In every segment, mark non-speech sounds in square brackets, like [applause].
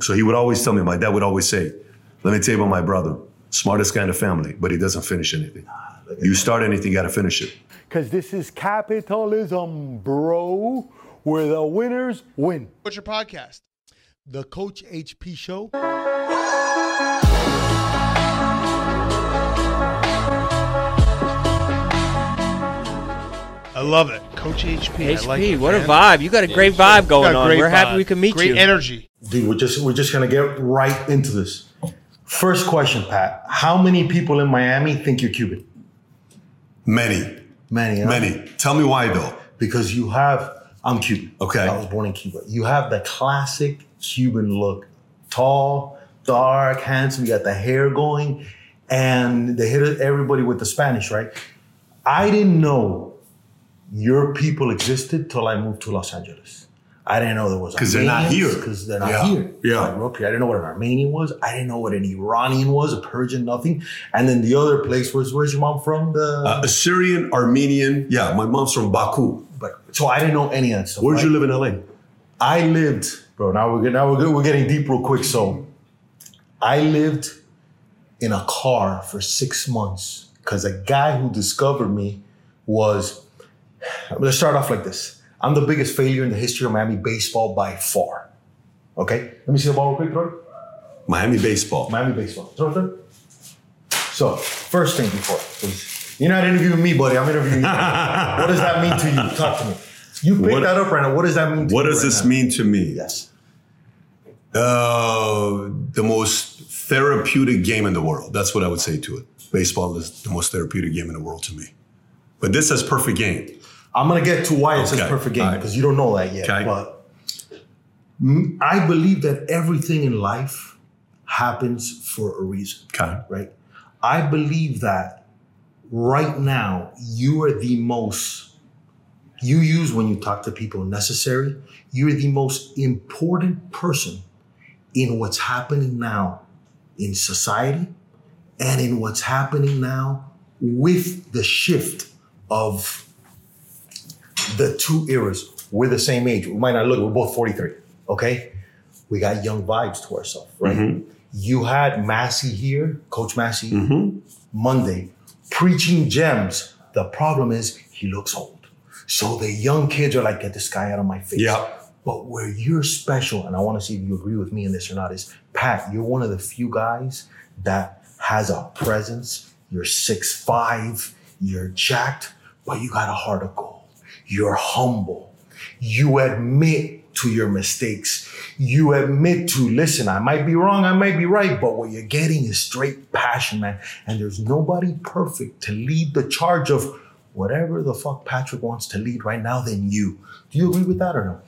So he would always tell me, my dad would always say, let me tell you about my brother. Smartest guy in the family, but he doesn't finish anything. You start anything, you gotta finish it. Because this is capitalism, bro, where the winners win. What's your podcast? The Coach HB Show. I love it. Coach HB. I HB, like it, what a vibe. You got a great vibe going a on. great We're happy we can meet Great you. Great energy. Dude, we're just we're just gonna get right into this. First question, Pat. How many people in Miami think you're Cuban? Many, Many. huh? many. Tell me why though. Because you have. I'm Cuban. Okay. I was born in Cuba. You have the classic Cuban look: tall, dark, handsome. You got the hair going, and they hit everybody with the Spanish, right? I didn't know your people existed till I moved to Los Angeles. I didn't know there was 'Cause they're not here. because they're not Yeah. here. Yeah. I grew up here. I didn't know what an Armenian was. I didn't know what an Iranian was, a Persian, nothing. And then the other place was where's your mom from? The Uh, Assyrian, Armenian. Yeah, my mom's from Baku. but so I didn't know any of that stuff. Where'd right? you live in LA? I lived, bro. Now we're now we're, good- we're getting deep real quick. So, I lived in a car for six months because a guy who discovered me was. Let's start off like this. I'm the biggest failure in the history of Miami baseball by far. Okay, let me see the ball real quick, Troy. Miami baseball. Miami baseball. Throw. So, first thing before, please. You're not interviewing me, buddy. I'm interviewing you. [laughs] what does that mean to you? Talk to me. You picked What- that up right now. What does that mean to What does right this now? mean to me? Yes. Uh, the most therapeutic game in the world. That's what I would say to it. Baseball is the most therapeutic game in the world to me. But this is perfect game. I'm gonna get to why it says Okay. perfect game All right. because you don't know that yet. Okay. But I believe that everything in life happens for a reason. Okay. right? I believe that right now you are the most, you use when you talk to people necessary, you're the most important person in what's happening now in society and in what's happening now with the shift of the two eras. We're the same age. We might not look, we're both 43, okay? We got young vibes to ourselves, right? Mm-hmm. You had Massey here, Coach Massey, mm-hmm. Monday, preaching gems. The problem is he looks old. So the young kids are like, get this guy out of my face. Yeah. But where you're special, and I want to see if you agree with me in this or not, is Pat, you're one of the few guys that has a presence. You're six five, you're jacked, but you got a heart of gold. You're humble. You admit to your mistakes. You admit to, listen, I might be wrong, I might be right, but what you're getting is straight passion, man. And there's nobody perfect to lead the charge of whatever the fuck Patrick wants to lead right now than you. Do you agree with that or no?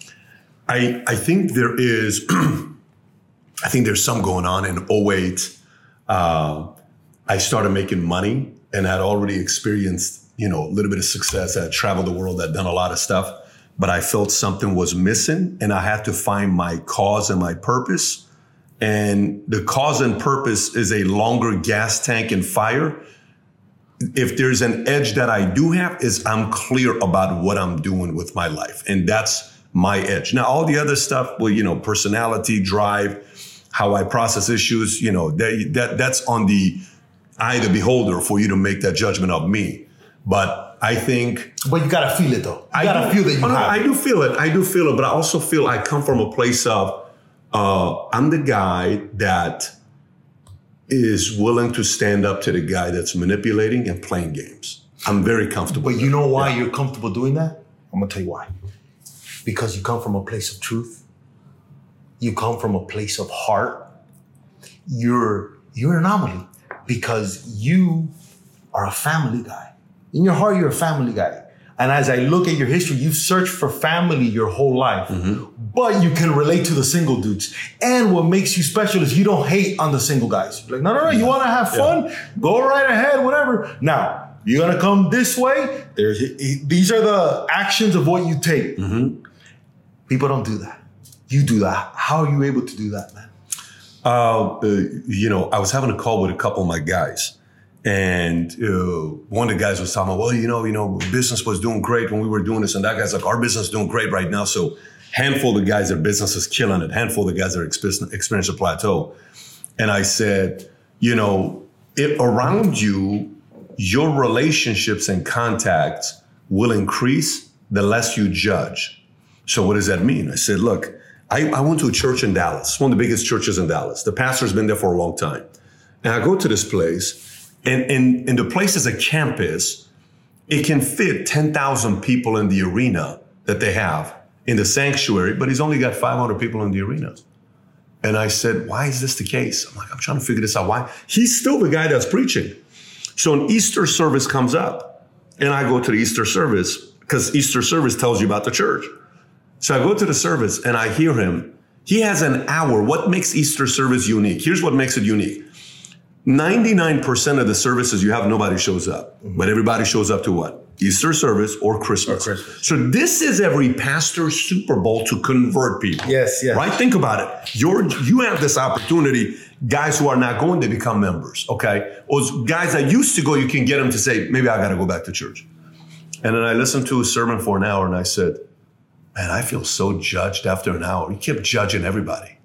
I, I think there is, [clears throat] I think there's some going on in 08. Uh, I started making money and had already experienced, you know, a little bit of success. I traveled the world, I'd done a lot of stuff, but I felt something was missing and I had to find my cause and my purpose. And the cause and purpose is a longer gas tank and fire. If there's an edge that I do have is I'm clear about what I'm doing with my life. And that's my edge. Now, all the other stuff, well, you know, personality, drive, how I process issues, you know, that, that that's on the eye of the beholder for you to make that judgment of me. But I think But you gotta feel it though. You gotta do- feel that you Oh, no. I do feel it. I do feel it, but I also feel I come from a place of uh, I'm the guy that is willing to stand up to the guy that's manipulating and playing games. I'm very comfortable. But you know why you're comfortable doing that? I'm gonna tell you why. Because you come from a place of truth. You come from a place of heart. You're you're an anomaly because you are a family guy. In your heart, you're a family guy. And as I look at your history, you've searched for family your whole life. but you can relate to the single dudes. And what makes you special is you don't hate on the single guys. You're like, no, no, no, you want to have fun? Go right ahead, whatever. Now, you're gonna come this way. There's these are the actions of what you take. People don't do that. You do that. How are you able to do that, man? Uh, uh, you know, I was having a call with a couple of my guys, and uh, one of the guys was talking about, well, you know, you know, business was doing great when we were doing this, and that guy's like, our business is doing great right now. So, handful of the guys, their business is killing it. Handful of the guys are experiencing a plateau. And I said, you know, if around you, your relationships and contacts will increase the less you judge. So what does that mean? I said, look, I, I went to a church in Dallas, one of the biggest churches in Dallas. The pastor's been there for a long time. And I go to this place, and, in, and the place is a campus. It can fit 10,000 people in the arena that they have in the sanctuary, but he's only got 500 people in the arena. And I said, why is this the case? I'm like, I'm trying to figure this out. Why? He's still the guy that's preaching. So an Easter service comes up, and I go to the Easter service because Easter service tells you about the church. So I go to the service and I hear him. He has an hour. What makes Easter service unique? Here's what makes it unique. 99% of the services you have, nobody shows up. Mm-hmm. But everybody shows up to what? Easter service or Christmas. Christmas. So this is every pastor's Super Bowl to convert people. Yes, yes. Right? Think about it. You're you have this opportunity. Guys who are not going to become members, okay? Or guys that used to go, you can get them to say, maybe I got to go back to church. And then I listened to a sermon for an hour and I said, man, I feel so judged after an hour. You kept judging everybody.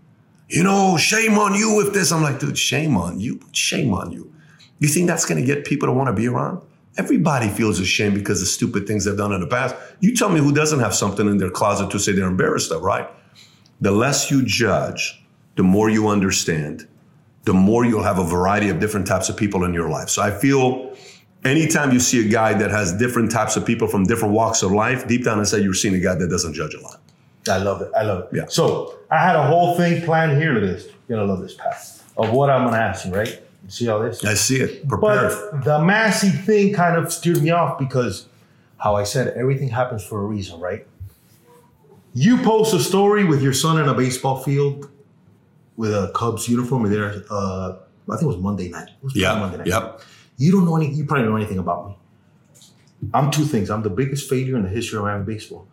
You know, shame on you if this. I'm like, dude, shame on you. Shame on you. You think that's going to get people to want to be around? Everybody feels ashamed because of stupid things they've done in the past. You tell me who doesn't have something in their closet to say they're embarrassed of, right? The less you judge, the more you understand, the more you'll have a variety of different types of people in your life. So I feel anytime you see a guy that has different types of people from different walks of life, deep down inside, you're seeing a guy that doesn't judge a lot. I love it. I love it. Yeah. So I had a whole thing planned here to this. You're gonna love this, Pat. Of what I'm gonna ask you, right? You see all this? I see it. Prepared. But the Massey thing kind of steered me off because how I said everything happens for a reason, right? You post a story with your son in a baseball field with a Cubs uniform there. Uh, I think it was Monday night. Was yeah. Monday night. Yep. You don't know anything. You probably don't know anything about me. I'm two things. I'm the biggest failure in the history of Miami baseball,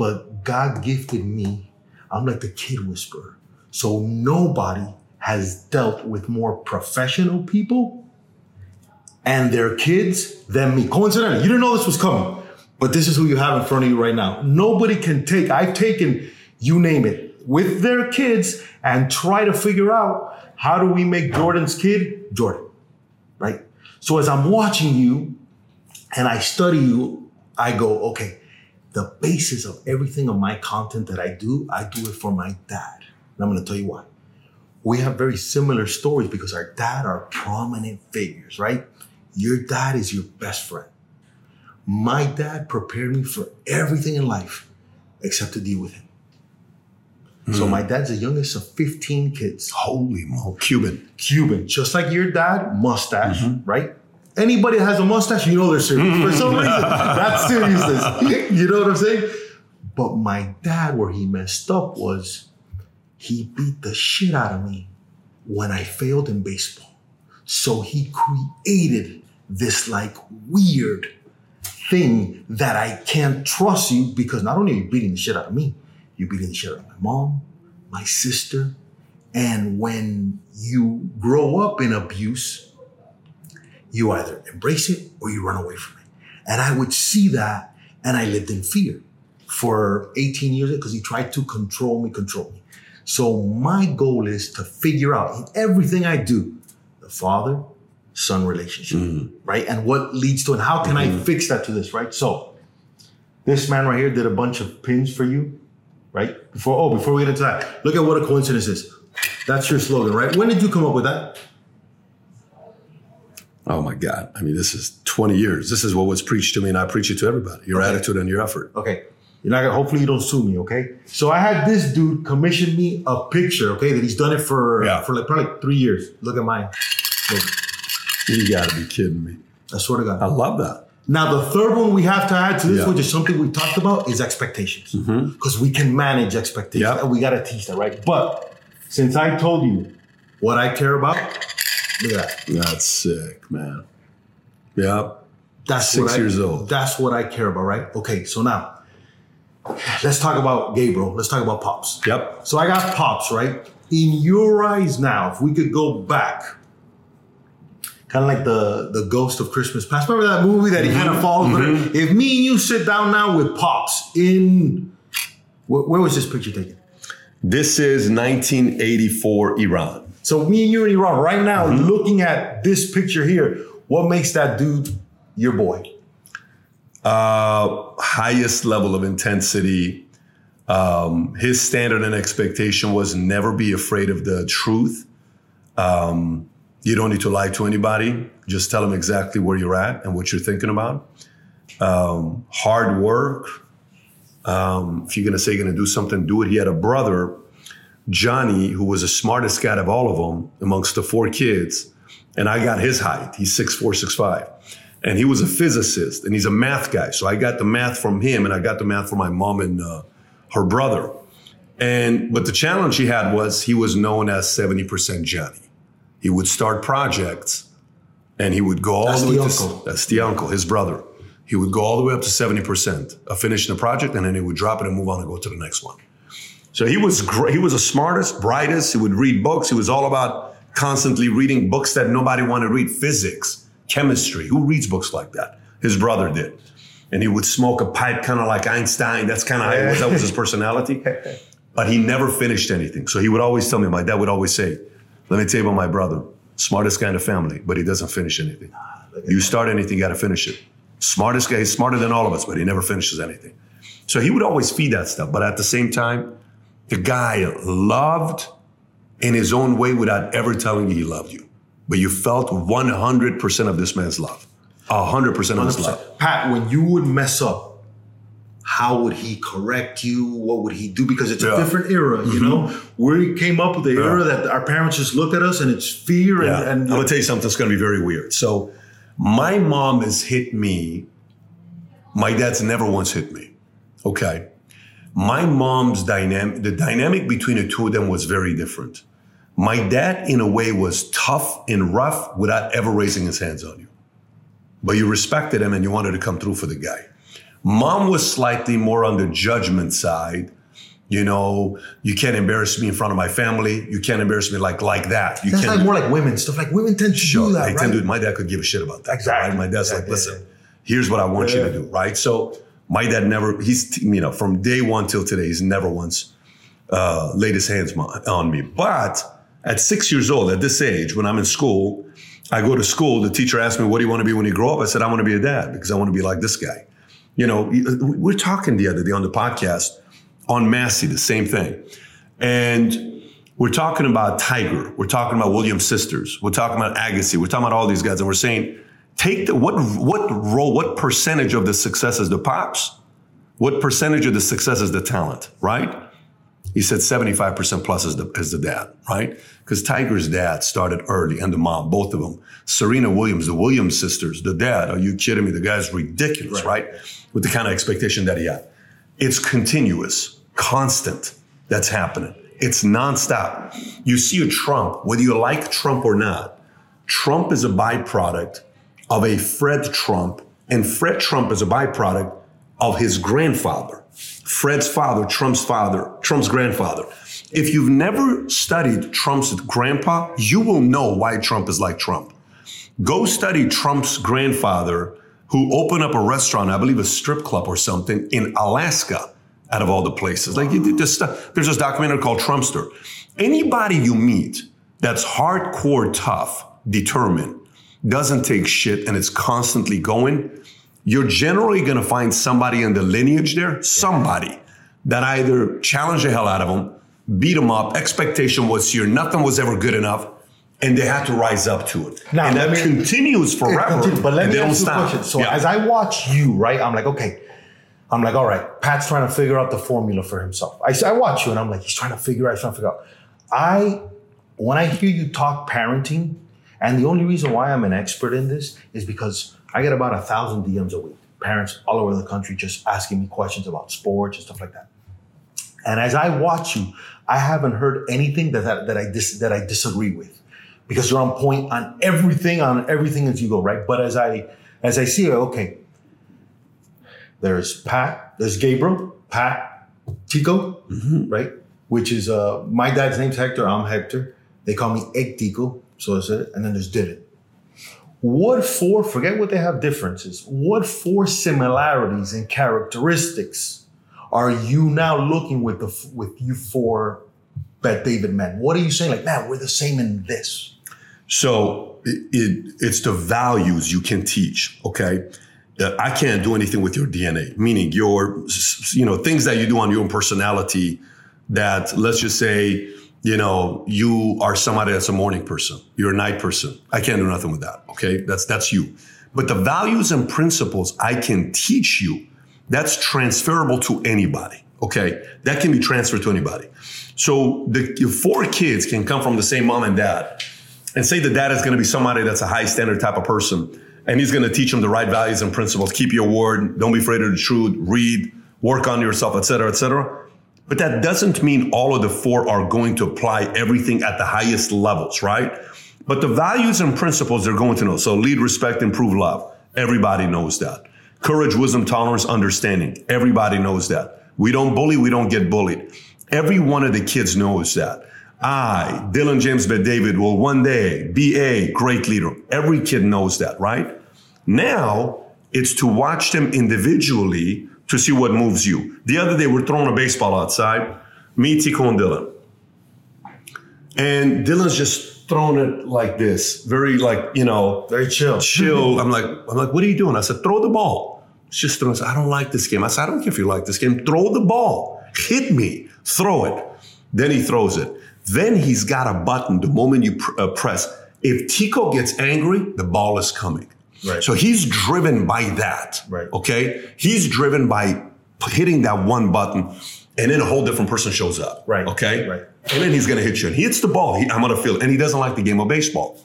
but God gifted me. I'm like the kid whisperer. So nobody has dealt with more professional people and their kids than me. Coincidentally, you didn't know this was coming, but this is who you have in front of you right now. Nobody can take. I've taken, you name it, with their kids and try to figure out how do we make Jordan's kid Jordan, right? So as I'm watching you and I study you, I go, okay, the basis of everything of my content that I do, I do it for my dad. And I'm gonna tell you why. We have very similar stories because our dad are prominent figures, right? Your dad is your best friend. My dad prepared me for everything in life except to deal with him. So hmm. my dad's the youngest of 15 kids. Holy moly. Cuban. Cuban, just like your dad, mustache, mm-hmm. right? Anybody that has a mustache, you know they're serious. For some [laughs] reason, that's seriousness. [laughs] You know what I'm saying? But my dad, where he messed up was he beat the shit out of me when I failed in baseball. So he created this like weird thing that I can't trust you because not only are you beating the shit out of me, you're beating the shit out of my mom, my sister. And when you grow up in abuse, you either embrace it or you run away from it. And I would see that and I lived in fear for 18 years because he tried to control me, control me. So my goal is to figure out in everything I do, the father son relationship, mm-hmm. right? And what leads to, and how can I mm-hmm. fix that to this, right? So this man right here did a bunch of pins for you, right? Before, oh, before we get into that, look at what a coincidence is. That's your slogan, right? When did you come up with that? Oh my God. I mean, this is 20 years. This is what was preached to me, and I preach it to everybody. Your attitude and your effort. Okay. You're not gonna, hopefully you don't sue me, okay? So I had this dude commission me a picture, okay, that he's done it for Yeah. for like probably like three years. Look at mine. Look, You got to be kidding me. I swear to God. I love that. Now, the third one we have to add to this, Yeah. Mm-hmm. which is something we talked about, is expectations. Because we can manage expectations Yep. and we got to teach that, right? But since I told you what I care about, look at that. That's sick, man. Yeah. That's Six what I- years old. That's what I care about, right? Okay, so now let's talk about Gabriel. Let's talk about Pops. Yep. So I got Pops, right? In your eyes now, if we could go back, kind of like the the Ghost of Christmas Past. Remember that movie that he kind of falls? Mm-hmm. If me and you sit down now with Pops in, where, where was this picture taken? This is 1984 Iran. So me and you and Iran right now, Mm-hmm. looking at this picture here, what makes that dude your boy? Uh, highest level of intensity. Um, his standard and expectation was never be afraid of the truth. Um, you don't need to lie to anybody. Just tell them exactly where you're at and what you're thinking about. Um, hard work. Um, if you're going to say you're going to do something, do it. He had a brother, Johnny, who was the smartest guy of all of them amongst the four kids. And I got his height. He's six four, six five, And he was a physicist and he's a math guy. So I got the math from him and I got the math from my mom and uh, her brother. And but the challenge he had was he was known as 70% Johnny. He would start projects and he would go all That's the way the to uncle. that's the uncle, his brother. He would go all the way up to 70% of finishing the project and then he would drop it and move on and go to the next one. So he was great. He was the smartest, brightest. He would read books. He was all about constantly reading books that nobody wanted to read. Physics, chemistry. Who reads books like that? His brother did. And he would smoke a pipe kind of like Einstein. That's kind of how he was. That was his personality. [laughs] But he never finished anything. So he would always tell me, my dad would always say, let me tell you about my brother. Smartest guy in the family, but he doesn't finish anything. You start anything, you got to finish it. Smartest guy, he's smarter than all of us, but he never finishes anything. So he would always feed that stuff. But at the same time, the guy loved in his own way without ever telling you he loved you. But you felt 100% of this man's love. 100% of his love. Pat, when you would mess up, how would he correct you? What would he do? Because it's Yeah. Mm-hmm. a different era, you know. We came up with the era that our parents just looked at us and it's fear Yeah. and, and I'm gonna tell you something that's gonna be very weird. So, my mom has hit me. My dad's never once hit me. Okay. My mom's dynamic, the dynamic between the two of them was very different. My dad, in a way, was tough and rough without ever raising his hands on you. But you respected him and you wanted to come through for the guy. Mom was slightly more on the judgment side. You know, you can't embarrass me in front of my family. You can't embarrass me like like that. You That's can't like more like women stuff. Like women tend to Sure, do that, I right? tend to. My dad could give a shit about that. Exactly. Right? My dad's like, listen, here's what I want you to do. Right. So my dad never. He's you know from day one till today, he's never once uh, laid his hands on me. But at six years old, at this age, when I'm in school, I go to school. The teacher asked me, "What do you want to be when you grow up?" I said, "I want to be a dad because I want to be like this guy." You know, we we're talking the other day on the podcast on Massey, the same thing. And we're talking about Tiger. We're talking about Williams sisters. We're talking about Agassi. We're talking about all these guys. And we're saying, take the, what, what role, what percentage of the success is the pops? What percentage of the success is the talent, right? He said 75% plus is the, is the dad, right? Because Tiger's dad started early and the mom, both of them. Serena Williams, the Williams sisters, the dad. Are you kidding me? The guy's ridiculous, right? With the kind of expectation that he had. It's continuous, constant that's happening. It's nonstop. You see a Trump, whether you like Trump or not, Trump is a byproduct of a Fred Trump, and Fred Trump is a byproduct of his grandfather. Fred's father, Trump's father, Trump's grandfather. If you've never studied Trump's grandpa, you will know why Trump is like Trump. Go study Trump's grandfather, who opened up a restaurant, I believe a strip club or something, in Alaska, out of all the places. Like you did this stuff. There's this documentary called Trumpster. Anybody you meet that's hardcore tough, determined, doesn't take shit, and it's constantly going, you're generally going to find somebody in the lineage there, somebody that either challenged the hell out of them, beat them up, expectation was here, nothing was ever good enough, and they had to rise up to it. Now, and that me- continues forever. continues, but let me ask you a question. So Yeah. as I watch you, right, I'm like, okay, I'm like, all right, Pat's trying to figure out the formula for himself. I, I watch you and I'm like, he's trying to figure out, he's trying to figure out. I, when I hear you talk parenting, and the only reason why I'm an expert in this is because I get about a thousand DMs a week. Parents all over the country just asking me questions about sports and stuff like that. And as I watch you, I haven't heard anything that that, that I dis, that I disagree with, because you're on point on everything on everything as you go right. But as I as I see it, okay, there's Pat, there's Gabriel, Pat, Tico, right? Which is uh my dad's name's Hector, I'm Hector. They call me Egg Tico, so is it. And then there's Dylan. What four, forget what they have differences, what four similarities and characteristics are you now looking with the with you four Bet David men? What are you saying? Like, man, we're the same in this. So it, it, it's the values you can teach. Okay. Uh, I can't do anything with your DNA, meaning your, you know, things that you do on your own personality that let's just say, you know, you are somebody that's a morning person. You're a night person. I can't do nothing with that. Okay. That's, that's you. But the values and principles I can teach you, that's transferable to anybody. Okay. That can be transferred to anybody. So the your four kids can come from the same mom and dad and say the dad is going to be somebody that's a high standard type of person and he's going to teach them the right values and principles keep your word don't be afraid of the truth read work on yourself etc etc but that doesn't mean all of the four are going to apply everything at the highest levels right? But the values and principles they're going to know. So lead respect improve love. Everybody knows that. Courage wisdom tolerance understanding. Everybody knows that. We don't bully we don't get bullied. Every one of the kids knows that. I, Dylan James Bet David, will one day be a great leader. Every kid knows that, right? Now it's to watch them individually to see what moves you. The other day, we're throwing a baseball outside, me, Tico, and Dylan. And Dylan's just throwing it like this, very like, you know, Very chill. chill. [laughs] I'm like, I'm like, what are you doing? I said, throw the ball. It's just throwing. I said, I don't like this game. I said, I don't care if you like this game. Throw the ball. Hit me. Throw it. Then he throws it. Then he's got a button the moment you pr- uh, press. If Tico gets angry, the ball is coming. Right. So he's driven by that. Right. Okay. He's driven by hitting that one button, and then a whole different person shows up. Right. Okay. Right. And then he's going to hit you. And he hits the ball. He, I'm going to feel it. And he doesn't like the game of baseball.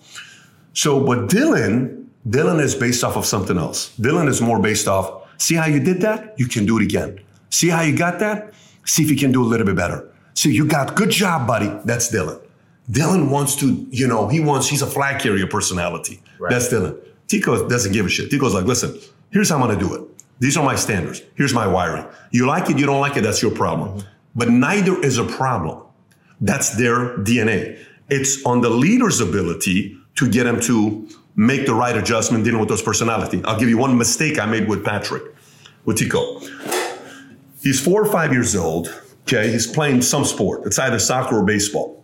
So, but Dylan, Dylan is based off of something else. Dylan is more based off, see how you did that? You can do it again. See how you got that? See if you can do a little bit better. See, you got good job, buddy. That's Dylan. Dylan wants to, you know, he wants, he's a flag carrier personality. Right. That's Dylan. Tico doesn't give a shit. Tico's like, listen, here's how I'm gonna do it. These are my standards. Here's my wiring. You like it, you don't like it, that's your problem. But neither is a problem. That's their DNA. It's on the leader's ability to get them to make the right adjustment dealing with those personality. I'll give you one mistake I made with Patrick, with Tico. He's four or five years old. Okay, he's playing some sport. It's either soccer or baseball.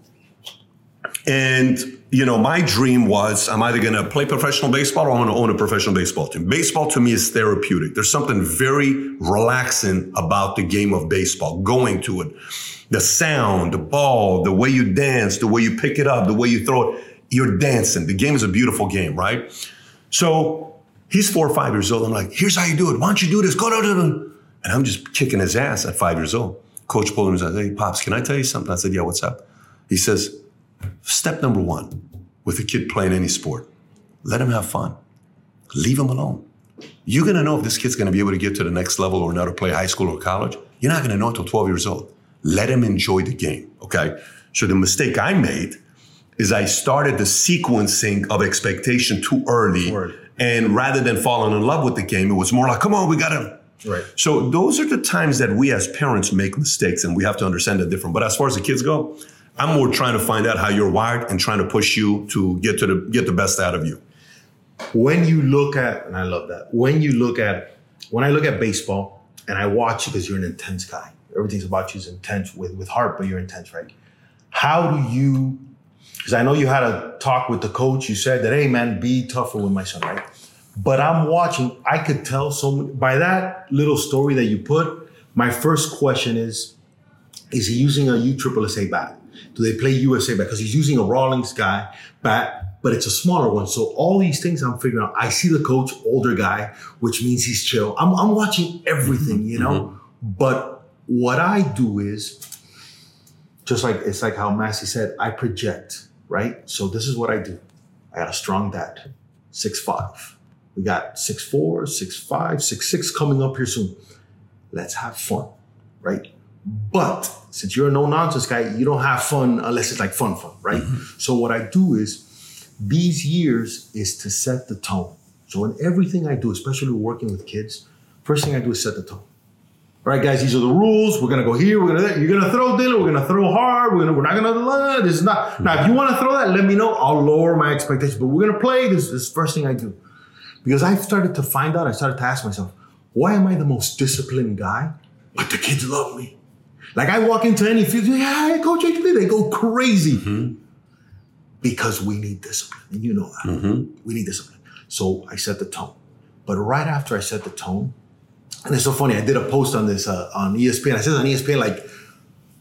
And you know, my dream was I'm either going to play professional baseball or I'm going to own a professional baseball team. Baseball to me is therapeutic. There's something very relaxing about the game of baseball, going to it. The sound, the ball, the way you dance, the way you pick it up, the way you throw it. You're dancing. The game is a beautiful game, right? So he's four or five years old. I'm like, here's how you do it. Why don't you do this? Go, go, go, go. And I'm just kicking his ass at five years old. Coach pulled him and said, Hey, Pops, can I tell you something? I said, Yeah, what's up? He says, Step number one with a kid playing any sport, let him have fun. Leave him alone. You're gonna know if this kid's gonna be able to get to the next level or not to play high school or college. You're not gonna know until 12 years old. Let him enjoy the game, okay? So the mistake I made is I started the sequencing of expectation too early. Word. And rather than falling in love with the game, it was more like, come on, we gotta. Right. So those are the times that we as parents make mistakes and we have to understand that different. But as far as the kids go, I'm more trying to find out how you're wired and trying to push you to get to the get the best out of you. when you look at, and I love that, when you look at, when I look at baseball and I watch you because you're an intense guy, everything's about you is intense with, with heart, but you're intense, right? How do you, because I know you had a talk with the coach, you said that, hey man, be tougher with my son, right? But I'm watching, I could tell so many, by that little story that you put, my first question is, is he using a USSSA bat? Do they play USA bat? Because he's using a Rawlings guy bat, but it's a smaller one. So all these things I'm figuring out. I see the coach, older guy, which means he's chill. I'm, I'm watching everything, you know. Mm-hmm. But what I do is just like it's like how Massey said, I project, right? So this is what I do. I got a strong dad, six five, We got six four, six five, six six coming up here soon. Let's have fun, right? But since you're a no nonsense guy, you don't have fun unless it's like fun, fun, right? Mm-hmm. So what I do is these years is to set the tone. So in everything I do, especially working with kids, first thing I do is set the tone. All right, guys, these are the rules. We're gonna go here. We're gonna there. You're gonna throw Dylan. We're gonna throw hard. We're gonna. We're not gonna. This is not. Mm-hmm. Now, if you want to throw that, let me know. I'll lower my expectations. But we're gonna play. This, this is the first thing I do because I started to find out. I started to ask myself, why am I the most disciplined guy, but the kids love me? Like I walk into any field, yeah, hey, Coach HB, they go crazy because we need discipline, and you know that we need discipline. So I set the tone. But right after I set the tone, and it's so funny, I did a post on this uh, on ESPN. I said on ESPN like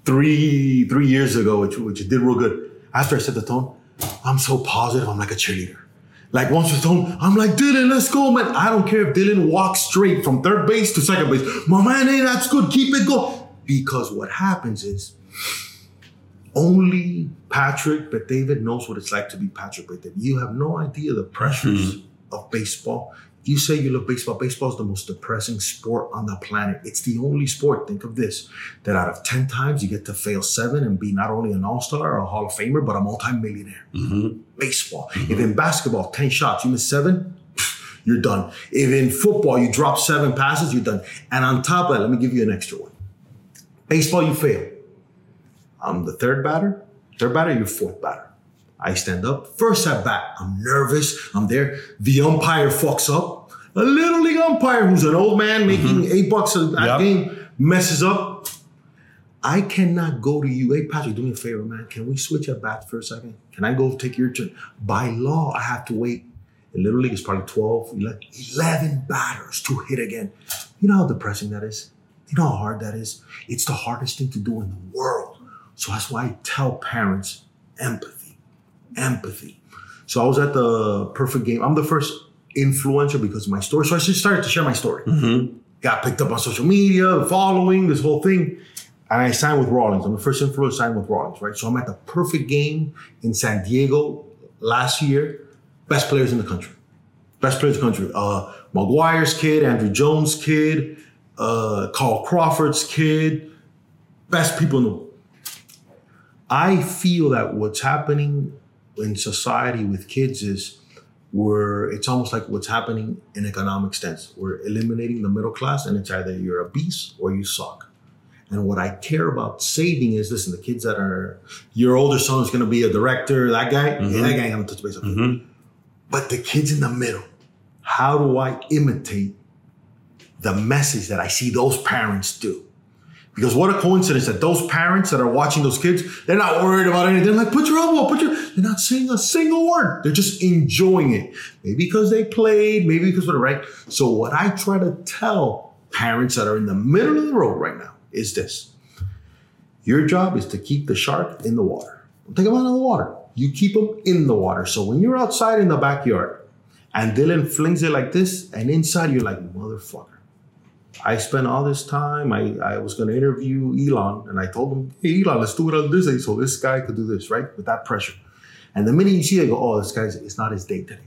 three three years ago, which which did real good. After I set the tone, I'm so positive. I'm like a cheerleader. Like once the tone, I'm like Dylan, let's go, man. I don't care if Dylan walks straight from third base to second base. My man, hey, that's good. Keep it going. Because what happens is only Patrick Bet David knows what it's like to be Patrick Bet David. You have no idea the pressures mm-hmm. of baseball. You say you love baseball. Baseball is the most depressing sport on the planet. It's the only sport, think of this, that out of 10 times you get to fail seven and be not only an all-star or a Hall of Famer, but a multimillionaire. Mm-hmm. Baseball. Mm-hmm. If in basketball, 10 shots, you miss seven, you're done. If in football you drop seven passes, you're done. And on top of that, let me give you an extra one. Baseball, you fail. I'm the third batter. Third batter, you're fourth batter. I stand up. First at bat, I'm nervous. I'm there. The umpire fucks up. A little league umpire who's an old man mm-hmm. making eight bucks a, Yep. game messes up. I cannot go to you. Hey, Patrick, do me a favor, man. Can we switch at bats for a second? Can I go take your turn? By law, I have to wait. In Little League, it's probably 12, 11, 11 batters to hit again. You know how depressing that is? You know how hard that is? It's the hardest thing to do in the world. So that's why I tell parents empathy, empathy. So I was at the perfect game. I'm the first influencer because of my story. So I just started to share my story. Got picked up on social media, following this whole thing. And I signed with Rawlings. I'm the first influencer signed with Rawlings, right? So I'm at the perfect game in San Diego last year. Best players in the country. Best players in the country. Uh, Maguire's kid, Andruw Jones' kid, uh, Carl Crawford's kid. Best people in the world. I feel that what's happening in society with kids is where it's almost like what's happening in economic sense. We're eliminating the middle class, and it's either you're a beast or you suck. And what I care about saving is listen, the kids that are your older son is going to be a director, that guy, yeah, that guy ain't going to touch base. Okay. But the kids in the middle, how do I imitate the message that I see those parents do? Because what a coincidence that those parents that are watching those kids, they're not worried about anything. They're like, put your elbow, put your, they're not saying a single word. They're just enjoying it. Maybe because they played, maybe because of the right. So what I try to tell parents that are in the middle of the road right now is this. Your job is to keep the shark in the water. Don't take them out of the water. You keep them in the water. So when you're outside in the backyard and Dylan flings it like this, and inside you're like, motherfucker. I spent all this time. I, I was going to interview Elon, and I told him, "Hey, Elon, let's do it on this day, so this guy could do this, right?" With that pressure. And the minute you see it, you go, "Oh, this guy's it's not his day today,"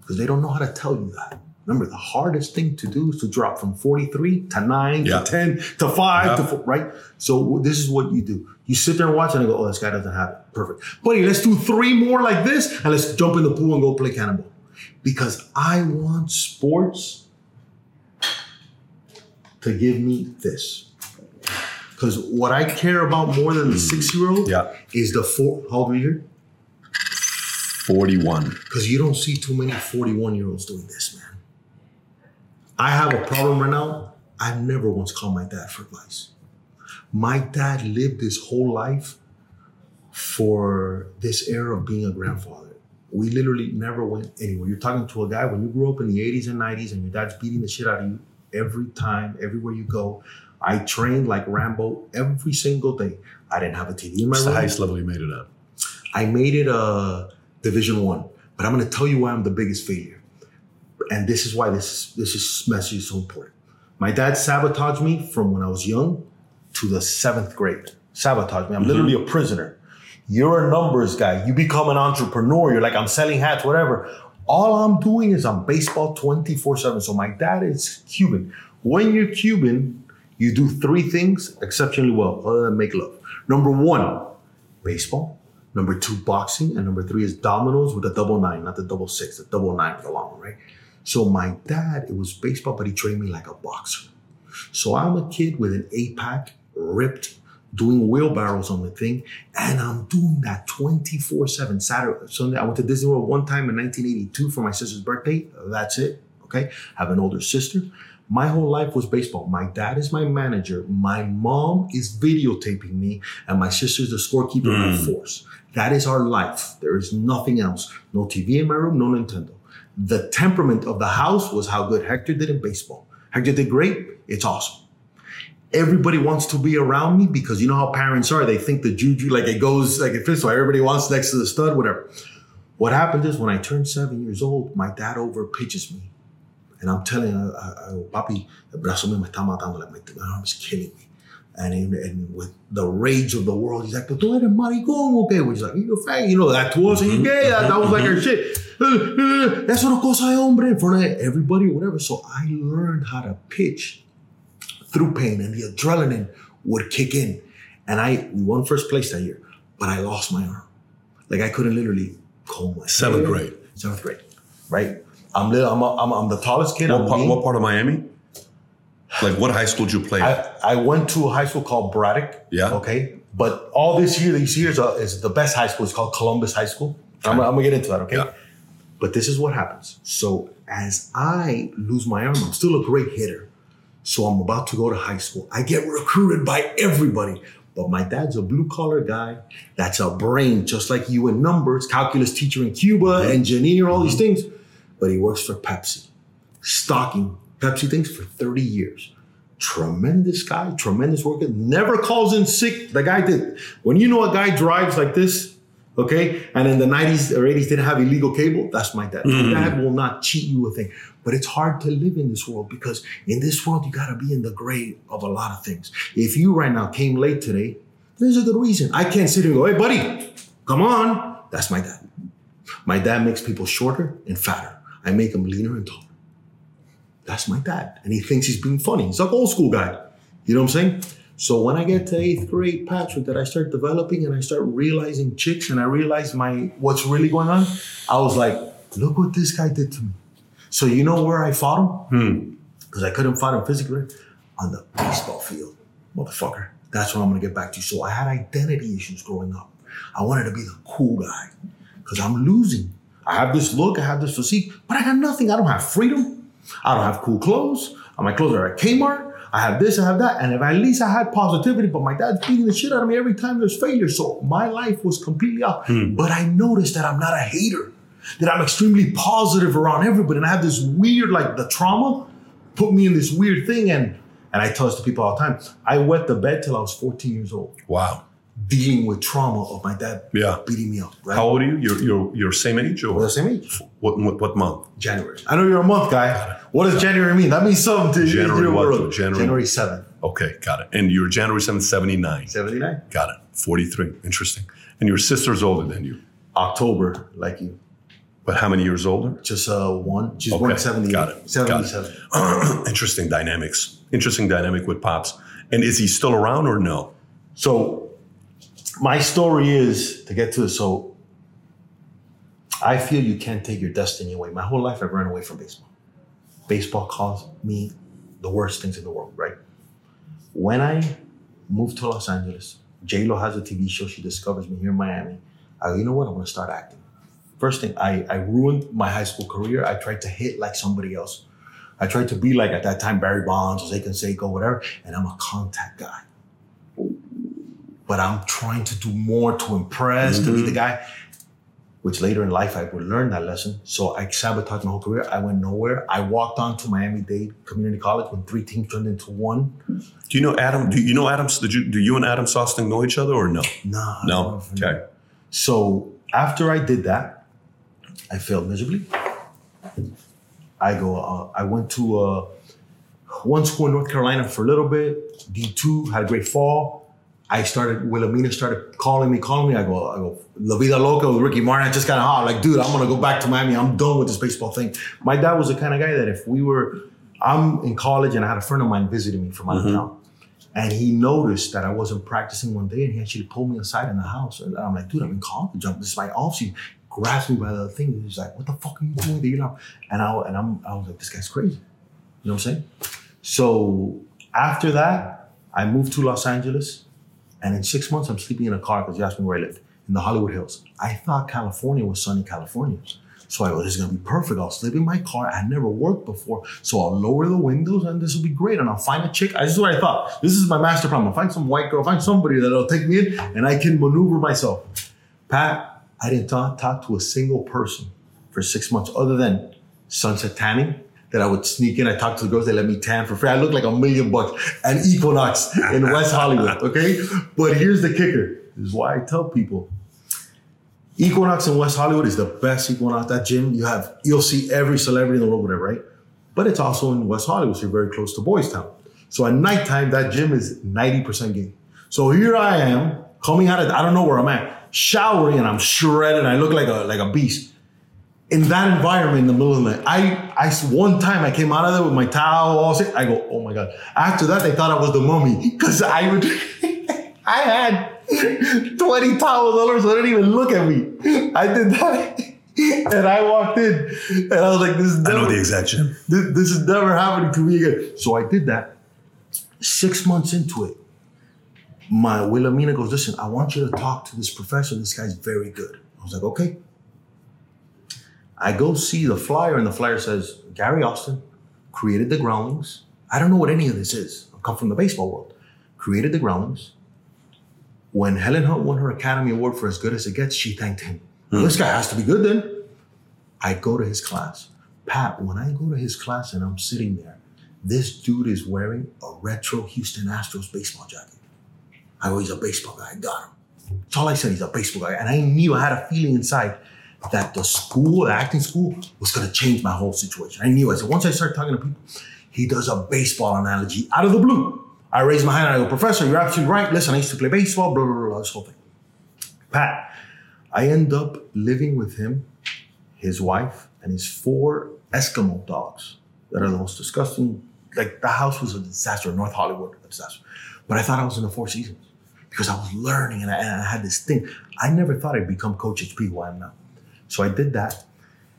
because they don't know how to tell you that. Remember, the hardest thing to do is to drop from 43 to 9 Yeah. to 10 to 5 to 4, right? So this is what you do. You sit there and watch and go, oh, this guy doesn't have it. Perfect. Buddy, let's do three more like this and let's jump in the pool and go play cannonball. Because I want sports to give me this. Because what I care about more than the hmm. six year old Yeah. is the four. How old are you? 41. Because you don't see too many 41 year olds doing this, man. I have a problem right now. I've never once called my dad for advice. My dad lived his whole life for this era of being a grandfather. We literally never went anywhere. You're talking to a guy when you grew up in the 80s and 90s and your dad's beating the shit out of you every time, everywhere you go. I trained like Rambo every single day. I didn't have a TV in my It's the highest level you made it at. I made it a Division One, but I'm going to tell you why I'm the biggest failure, and this is why this this is message is so important. My dad sabotaged me from when I was young to the seventh grade. Sabotaged me. I'm mm-hmm. literally a prisoner. You're a numbers guy. You become an entrepreneur. You're like I'm selling hats, whatever. All I'm doing is I'm baseball 24 7. So my dad is Cuban. When you're Cuban, you do three things exceptionally well, other than make love. Number one, baseball. Number two, boxing. And number three is dominoes with a double nine, not the double six, the double nine with the long one, right? So my dad, it was baseball, but he trained me like a boxer. So I'm a kid with an eight pack, ripped, doing wheelbarrows on the thing, and I'm doing that 24 7 Saturday, Sunday. I went to Disney World one time in 1982 for my sister's birthday. That's it. Okay. I have an older sister. My whole life was baseball. My dad is my manager. My mom is videotaping me, and my sister's the scorekeeper of my hmm. force. That is our life. There is nothing else. No TV in my room, no Nintendo. The temperament of the house was how good Hector did in baseball. Hector did great. It's awesome everybody wants to be around me because you know how parents are. They think the juju, like it goes, like it fits. So everybody wants next to the stud, whatever. What happened is when I turned seven years old, my dad over pitches me. And I'm telling him, I, I, papi, el brazo me está matando, like my, my arm is killing me. And, in, and with the rage of the world, he's like, tú eres maricón, okay? Which is like, you're fag, you know, that us, you gay, that, that was like our mm-hmm. shit. That's what a cosa de hombre in front of everybody whatever. So I learned how to pitch through pain and the adrenaline would kick in. And I we won first place that year, but I lost my arm. Like I couldn't literally comb my Seventh grade. Seventh grade, right? I'm little. I'm, I'm, I'm the tallest kid. What part, what part of Miami? Like what high school did you play at? I, I went to a high school called Braddock. Yeah. Okay. But all this year, these years are, is the best high school. It's called Columbus High School. I'm, I'm gonna get into that. Okay. Yeah. But this is what happens. So as I lose my arm, I'm still a great hitter. So I'm about to go to high school. I get recruited by everybody. But my dad's a blue collar guy. That's a brain, just like you in numbers, calculus teacher in Cuba, mm-hmm. engineer, all these mm-hmm. things. But he works for Pepsi, stocking Pepsi things for 30 years. Tremendous guy, tremendous worker, never calls in sick. The guy did. When you know a guy drives like this, okay, and in the 90s or 80s didn't have illegal cable, that's my dad. Mm-hmm. My dad will not cheat you a thing. But it's hard to live in this world because in this world, you got to be in the gray of a lot of things. If you right now came late today, there's a good reason. I can't sit here and go, hey, buddy, come on. That's my dad. My dad makes people shorter and fatter. I make them leaner and taller. That's my dad. And he thinks he's being funny. He's like old school guy. You know what I'm saying? So when I get to eighth grade, Patrick, that I start developing and I start realizing chicks and I realize my what's really going on, I was like, look what this guy did to me. So you know where I fought him? Hmm. Because I couldn't fight him physically on the baseball field. Motherfucker. That's what I'm gonna get back to. So I had identity issues growing up. I wanted to be the cool guy. Because I'm losing. I have this look, I have this physique, but I got nothing. I don't have freedom. I don't have cool clothes. My clothes are at Kmart. I have this, I have that. And if at least I had positivity, but my dad's beating the shit out of me every time there's failure. So my life was completely off. Hmm. But I noticed that I'm not a hater, that I'm extremely positive around everybody. And I have this weird, like the trauma put me in this weird thing. And and I tell this to people all the time. I wet the bed till I was 14 years old, Wow. Dealing with trauma of my dad Yeah. beating me up. Right? How old are you? You're you're you're same age or We're the same age. what what, what month? January. I know you're a month guy. What does January mean? That means something to you. January You're what? world. January- January 7th, Okay, got it. And you're January 7th, 79. 79. Got it. 43. Interesting. And your sister's older than you. October, like you. But how many years older? Just uh, one. She's Okay, born 70. got it, got it. 77. [clears throat] Interesting dynamics. Interesting dynamic with Pops. And is he still around or no? So my story is to get to it. So I feel you can't take your destiny away. My whole life I've run away from baseball. Baseball caused me the worst things in the world, right? When I moved to Los Angeles, J-Lo has a TV show. She discovers me here in Miami. I go, you know what? I want to start acting. First thing, I, I ruined my high school career. I tried to hit like somebody else. I tried to be like at that time Barry Bonds, Jose Canseco, whatever, and I'm a contact guy. But I'm trying to do more to impress, to be the guy, which later in life I would learn that lesson. So I sabotaged my whole career. I went nowhere. I walked on to Miami-Dade Community College when three teams turned into one. Do you know Adam? Do you know Adam? Did you do you and Adam Sosting know each other or no? Nah, No. Okay. So after I did that, I failed miserably. I go. Uh, I went to uh, one school in North Carolina for a little bit. D two had a great fall. I started, Wilhelmina started calling me, calling me. I go, I go, La Vida Loca with Ricky Martin. I just got hot. Like, dude, I'm gonna go back to Miami. I'm done with this baseball thing. My dad was the kind of guy that if we were, I'm in college and I had a friend of mine visiting me from out of mm-hmm. town. And he noticed that I wasn't practicing one day and he actually pulled me aside in the house. And I'm like, dude, I'm in college. This is my off season. Grabs me by the thing. He's like, what the fuck are you doing? You know? And I, and I'm, I was like, this guy's crazy. You know what I'm saying? So after that, I moved to Los Angeles. And in six months, I'm sleeping in a car because you asked me where I lived in the Hollywood Hills. I thought California was sunny California. So I go, this is gonna be perfect. I'll sleep in my car. I never worked before. So I'll lower the windows and this will be great. And I'll find a chick. This is what I thought. This is my master plan. I'll find some white girl, find somebody that'll take me in and I can maneuver myself. Pat, I didn't talk, talk to a single person for six months other than sunset tanning that I would sneak in. I talked to the girls, they let me tan for free. I look like a million bucks. And Equinox in [laughs] West Hollywood, okay? But here's the kicker. This is why I tell people. Equinox in West Hollywood is the best Equinox. That gym, you have, you'll see every celebrity in the world, whatever, right? But it's also in West Hollywood, so you're very close to Boys Town. So at nighttime, that gym is 90% gay. So here I am, coming out of, I don't know where I'm at, showering, and I'm shredded, I look like a like a beast in that environment in the middle of the night, I, I, one time I came out of there with my towel, all set. I go, oh my God. After that, they thought I was the mummy because I would, [laughs] I had 20 towels all over, so they didn't even look at me. I did that. [laughs] And I walked in and I was like, this is never, I know the exact gym. this, this is never happening to me again. So I did that. Six months into it, my Wilhelmina goes, listen, I want you to talk to this professor. This guy's very good. I was like, okay. I go see the flyer, and the flyer says Gary Austin created the Groundlings. I don't know what any of this is. I come from the baseball world. Created the Groundlings. When Helen Hunt won her Academy Award for As Good as It Gets, she thanked him. Well, this guy has to be good then. I go to his class. Pat, when I go to his class and I'm sitting there, this dude is wearing a retro Houston Astros baseball jacket. I go, he's a baseball guy. I got him. That's all I said. He's a baseball guy. And I knew I had a feeling inside that the school, the acting school, was going to change my whole situation. I knew. it. said, once I started talking to people, he does a baseball analogy out of the blue. I raise my hand and I go, Professor, you're absolutely right. Listen, I used to play baseball, blah, blah, blah, blah, this whole thing. Pat, I end up living with him, his wife, and his four Eskimo dogs that are the most disgusting. Like the house was a disaster, North Hollywood, a disaster. But I thought I was in the Four Seasons because I was learning and I, and I had this thing. I never thought I'd become Coach HB, who I am now. So I did that,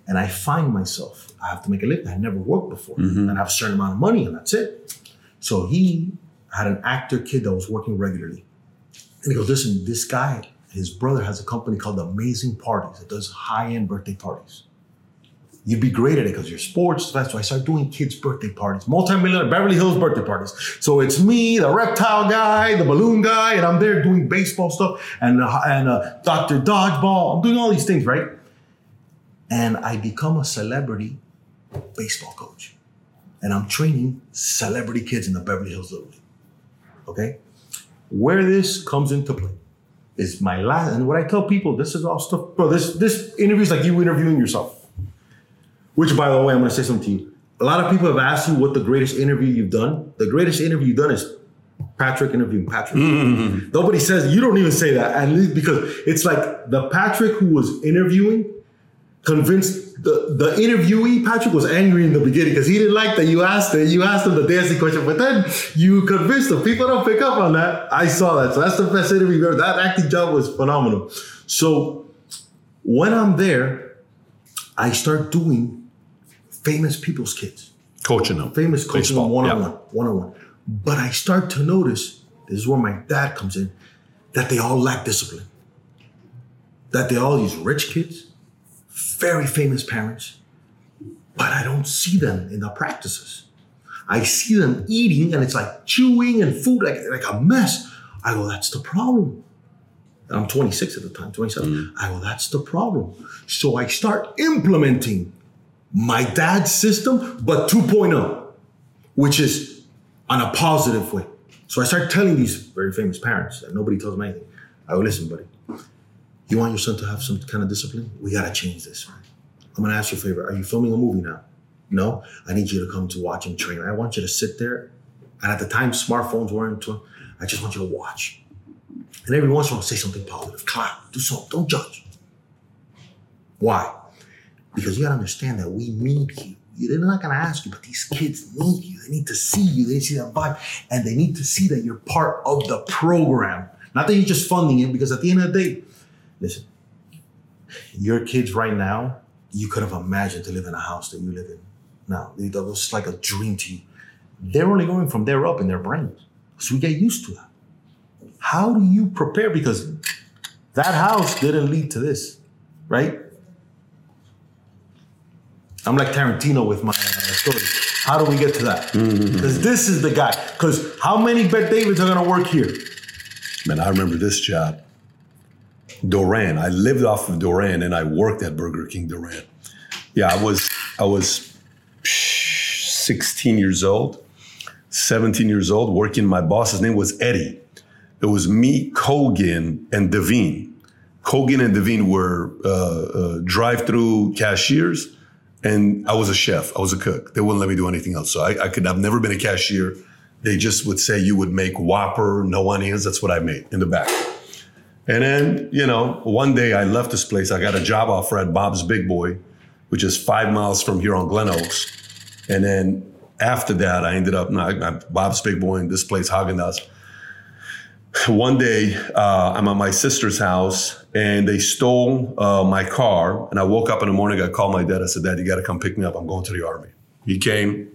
and I find myself I have to make a living. I never worked before, and I have a certain amount of money, and that's it. So he had an actor kid that was working regularly, and he goes, "Listen, this guy, his brother has a company called Amazing Parties that does high-end birthday parties." You'd be great at it because you're sports. Why I started doing kids' birthday parties, multi-millionaire Beverly Hills birthday parties. So it's me, the reptile guy, the balloon guy, and I'm there doing baseball stuff and uh, and uh, Doctor Dodgeball. I'm doing all these things, right? And I become a celebrity baseball coach, and I'm training celebrity kids in the Beverly Hills Little League. Okay, where this comes into play is my last, and what I tell people, this is all stuff, bro. This this interview is like you interviewing yourself. Which, by the way, I'm going to say something to you. A lot of people have asked you what the greatest interview you've done. The greatest interview you've done is Patrick interviewing Patrick. Mm-hmm. Nobody says you don't even say that, at least because it's like the Patrick who was interviewing convinced the, the interviewee Patrick was angry in the beginning because he didn't like that you asked it. You asked him the dancing question, but then you convinced him. People don't pick up on that. I saw that, so that's the best interview ever. That acting job was phenomenal. So when I'm there, I start doing famous people's kids Coaching them. famous coaching Baseball, one on one, one on one. But I start to notice this is where my dad comes in that they all lack discipline. That they all these rich kids, very famous parents, but I don't see them in the practices. I see them eating and it's like chewing and food like, like a mess. I go, that's the problem. I'm 26 at the time, 27. Mm. I go, that's the problem. So I start implementing my dad's system, but 2.0, which is on a positive way. So I start telling these very famous parents that nobody tells them anything. I go, listen, buddy, you want your son to have some kind of discipline? We gotta change this. I'm gonna ask you a favor. Are you filming a movie now? No. I need you to come to watch and train. I want you to sit there. And at the time, smartphones weren't. To, I just want you to watch. And every once in a while, say something positive, clap, do something, don't judge. Why? Because you gotta understand that we need you. They're not gonna ask you, but these kids need you. They need to see you. They see that vibe, and they need to see that you're part of the program. Not that you're just funding it, because at the end of the day, listen, your kids right now, you could have imagined to live in a house that you live in now. That was like a dream to you. They're only going from there up in their brains. So we get used to that. How do you prepare? Because that house didn't lead to this, right? I'm like Tarantino with my uh, story. How do we get to that? Because this is the guy. Because how many Bet Davids are gonna work here? Man, I remember this job. Doran. I lived off of Doran and I worked at Burger King Doran. Yeah, I was I was 16 years old, 17 years old, working. My boss's name was Eddie. It was me, Kogan, and Devine. Kogan and Devine were uh, uh, drive-through cashiers, and I was a chef. I was a cook. They wouldn't let me do anything else. So I, I could. I've never been a cashier. They just would say you would make Whopper, no onions. That's what I made in the back. And then, you know, one day I left this place. I got a job offer at Bob's Big Boy, which is five miles from here on Glen Oaks. And then after that, I ended up, no, I- I- Bob's Big Boy in this place, Haagen Dazs. One day, uh, I'm at my sister's house and they stole uh, my car. And I woke up in the morning, I called my dad. I said, Dad, you got to come pick me up. I'm going to the Army. He came,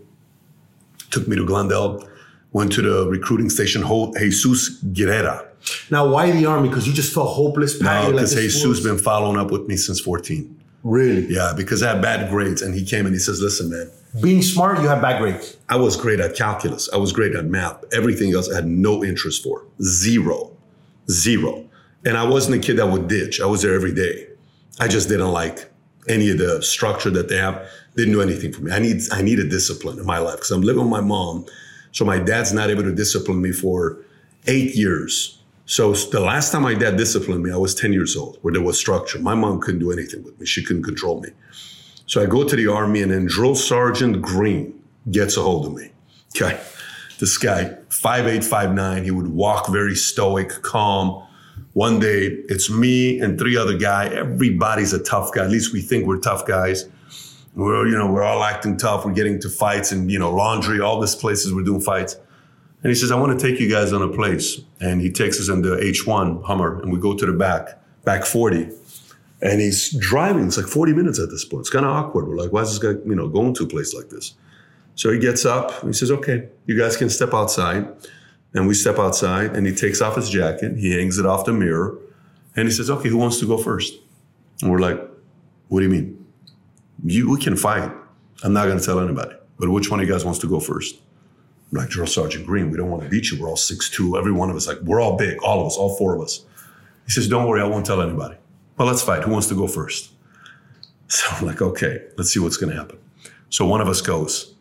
took me to Glendale, went to the recruiting station, Jesus Guerrera. Now, why the army? Because you just felt hopeless. No, like, because this Jesus was- been following up with me since 14. really Yeah, because I had bad grades. And he came and he says, listen, man, being smart. You have bad grades. I was great at calculus. I was great at math. Everything else I had no interest for. Zero. Zero. And I wasn't a kid that would ditch. I was there every day. I just didn't like any of the structure that they have. Didn't do anything for me. I need I needed discipline in my life because I'm living with my mom. So my dad's not able to discipline me for eight years. So the last time my dad disciplined me, I was 10 years old, where there was structure. My mom couldn't do anything with me. She couldn't control me. So I go to the army, and then Drill Sergeant Green gets a hold of me. Okay. This guy, 5859, he would walk very stoic, calm. One day, it's me and three other guy. Everybody's a tough guy. At least we think we're tough guys. We're, you know, we're all acting tough. We're getting to fights and, you know, laundry, all these places we're doing fights. And he says, I want to take you guys on a place. And he takes us in the H1 Hummer and we go to the back, back 40. And he's driving. It's like 40 minutes at this point. It's kind of awkward. We're like, why is this guy, you know, going to a place like this? So he gets up he says, okay, you guys can step outside. And we step outside and he takes off his jacket. He hangs it off the mirror. And he says, okay, who wants to go first? And we're like, what do you mean? You, we can fight. I'm not going to tell anybody. But which one of you guys wants to go first? I'm like, Drill Sergeant Green, we don't want to beat you. We're all 6'2". Every one of us, like, we're all big, all of us, all four of us. He says, don't worry, I won't tell anybody. Well, let's fight. Who wants to go first? [laughs] So I'm like, okay, let's see what's going to happen. So one of us goes,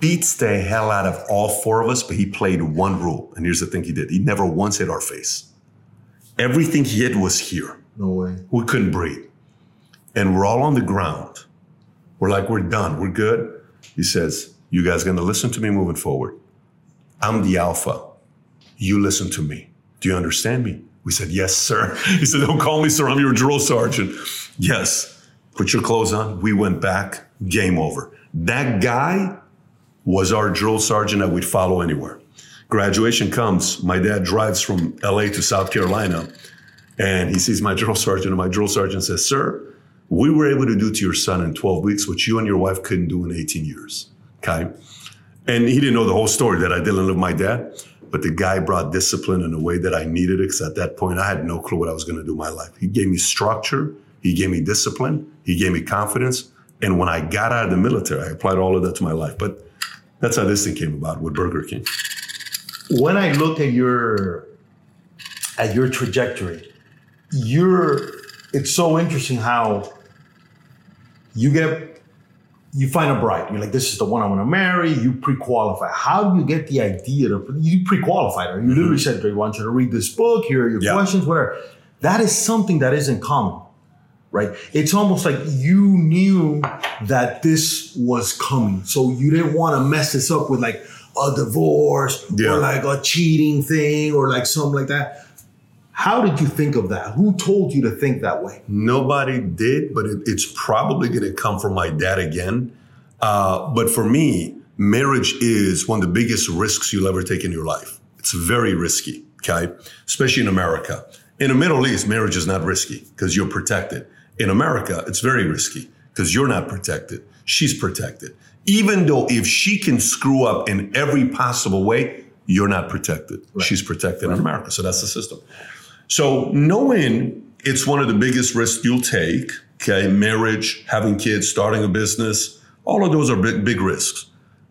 beats the hell out of all four of us, but he played one rule. And here's the thing he did. He never once hit our face. Everything he hit was here. No way. We couldn't breathe. And we're all on the ground. We're like, we're done. We're good. He says, you guys going to listen to me moving forward. I'm the alpha. You listen to me. Do you understand me? We said, yes, sir. [laughs] He said, don't call me sir. I'm your drill sergeant. Yes. Put your clothes on. We went back. Game over. That guy was our drill sergeant that we'd follow anywhere. Graduation comes. My dad drives from LA to South Carolina and he sees my drill sergeant and my drill sergeant says, sir, we were able to do to your son in 12 weeks what you and your wife couldn't do in 18 years. Okay. And he didn't know the whole story that I didn't live my dad, but the guy brought discipline in a way that I needed it because at that point I had no clue what I was going to do in my life. He gave me structure. He gave me discipline. He gave me confidence. And when I got out of the military, I applied all of that to my life. But that's how this thing came about with Burger King. When I look at your at your trajectory, you're it's so interesting how you get you find a bride. You're like, this is the one I want to marry. You pre-qualify. How do you get the idea to you pre-qualified her? You mm-hmm. literally said, "I want you to read this book. Here are your Yeah. questions, whatever." That is something that isn't common, right? It's almost like you knew that this was coming, so you didn't want to mess this up with like a divorce Yeah. or like a cheating thing or like something like that. How did you think of that? Who told you to think that way? Nobody did, but it, it's probably going to come from my dad again. Uh, but for me, marriage is one of the biggest risks you'll ever take in your life. It's very risky, okay? Especially in America. In the Middle East, marriage is not risky because you're protected. In America, it's very risky because you're not protected. She's protected. Even though if she can screw up in every possible way, you're not protected. She's protected in America. So that's the system. So knowing it's one of the biggest risks you'll take, okay, marriage, having kids, starting a business, all of those are big, big risks.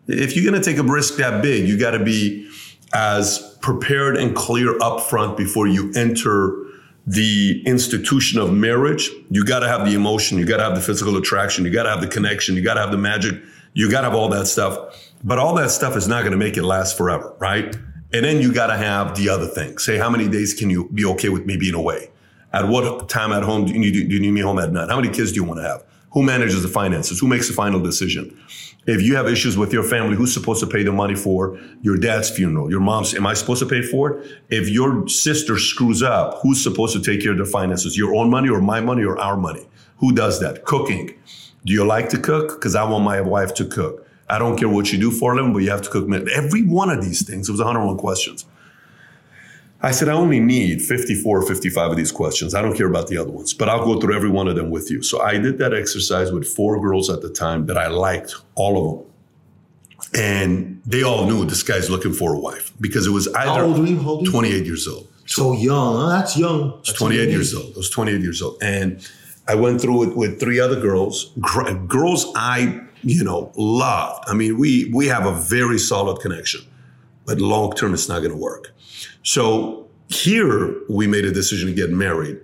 If you're going to take a risk that big, you got to be as prepared and clear up front before you enter the institution of marriage. You got to have the emotion, you got to have the physical attraction, you got to have the connection, you got to have the magic, you got to have all that stuff. But all that stuff is not going to make it last forever, right? And then you got to have the other thing. Say, how many days can you be okay with me being away? At what time at home do you need, do you need me home at night? How many kids do you want to have? Who manages the finances? Who makes the final decision? If you have issues with your family, who's supposed to pay the money for your dad's funeral? Your mom's, am I supposed to pay for it? If your sister screws up, who's supposed to take care of the finances? Your own money or my money or our money? Who does that? Cooking. Do you like to cook? Because I want my wife to cook. I don't care what you do for a living, but you have to cook. meat. Every one of these things, it was 101 questions. I said, I only need 54 or 55 of these questions. I don't care about the other ones, but I'll go through every one of them with you. So I did that exercise with four girls at the time that I liked, all of them. And they all knew this guy's looking for a wife because it was either How old were you? How old were you? 28 years old. So young. huh? That's young. I was 28 years old. I was 28 years old. And I went through it with three other girls, girls I, you know, loved. I mean, we, we have a very solid connection, but long term, it's not going to work. So here we made a decision to get married.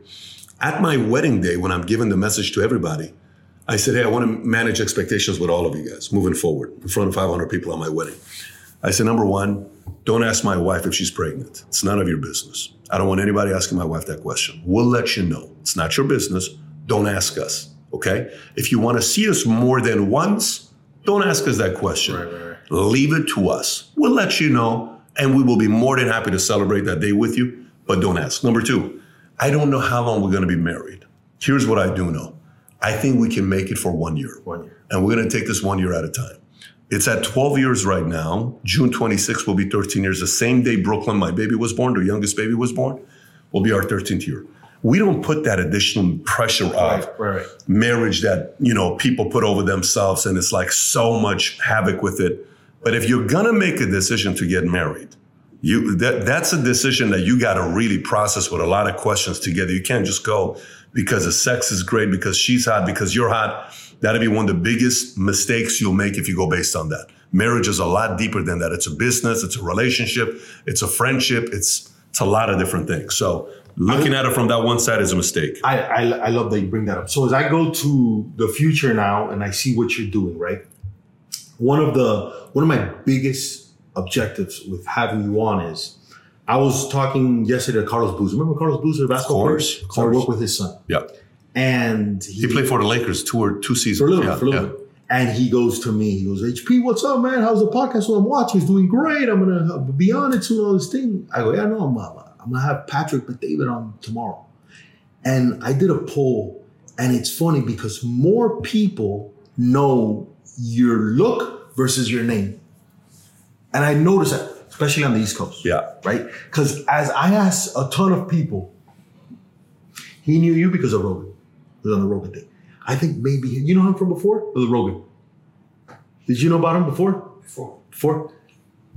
At my wedding day, when I'm giving the message to everybody, I said, Hey, I want to manage expectations with all of you guys moving forward in front of 500 people on my wedding. I said, Number one, don't ask my wife if she's pregnant. It's none of your business. I don't want anybody asking my wife that question. We'll let you know. It's not your business. Don't ask us. Okay. If you want to see us more than once, don't ask us that question. Leave it to us. We'll let you know and we will be more than happy to celebrate that day with you, but don't ask. Number two, I don't know how long we're going to be married. Here's what I do know. I think we can make it for one year. One year. And we're going to take this one year at a time. It's at 12 years right now. June 26th will be 13 years. The same day Brooklyn, my baby was born, the youngest baby was born, will be our 13th year. We don't put that additional pressure of Right, right, right. marriage that, you know, people put over themselves and it's like so much havoc with it. But if you're gonna make a decision to get married, you that that's a decision that you gotta really process with a lot of questions together. You can't just go because the sex is great, because she's hot, because you're hot. That'd be one of the biggest mistakes you'll make if you go based on that. Marriage is a lot deeper than that. It's a business, it's a relationship, it's a friendship, it's it's a lot of different things. So looking at it from that one side is a mistake. I, I, I love that you bring that up. So as I go to the future now and I see what you're doing, right? One of the one of my biggest objectives with having you on is I was talking yesterday to Carlos Boozer. Remember Carlos Boozer, the basketball course, player? of So I work with his son. Yeah. And He played for the Lakers two or two seasons. for a little yeah, for a little yeah. And he goes to me, he goes, HB, what's up, man? How's the podcast? Well, I'm watching. It's doing great. I'm going to be on it soon, all this thing. I go, yeah, no, I'm, I'm going to have Patrick Bet David on tomorrow. And I did a poll, and it's funny because more people know your look versus your name. And I noticed that, especially on the East Coast. Yeah. Right? Because as I asked a ton of people, he knew you because of Rogan. He was on the Rogan thing. I think maybe you know him from before? The Rogan? Did you know about him before? Before. Before?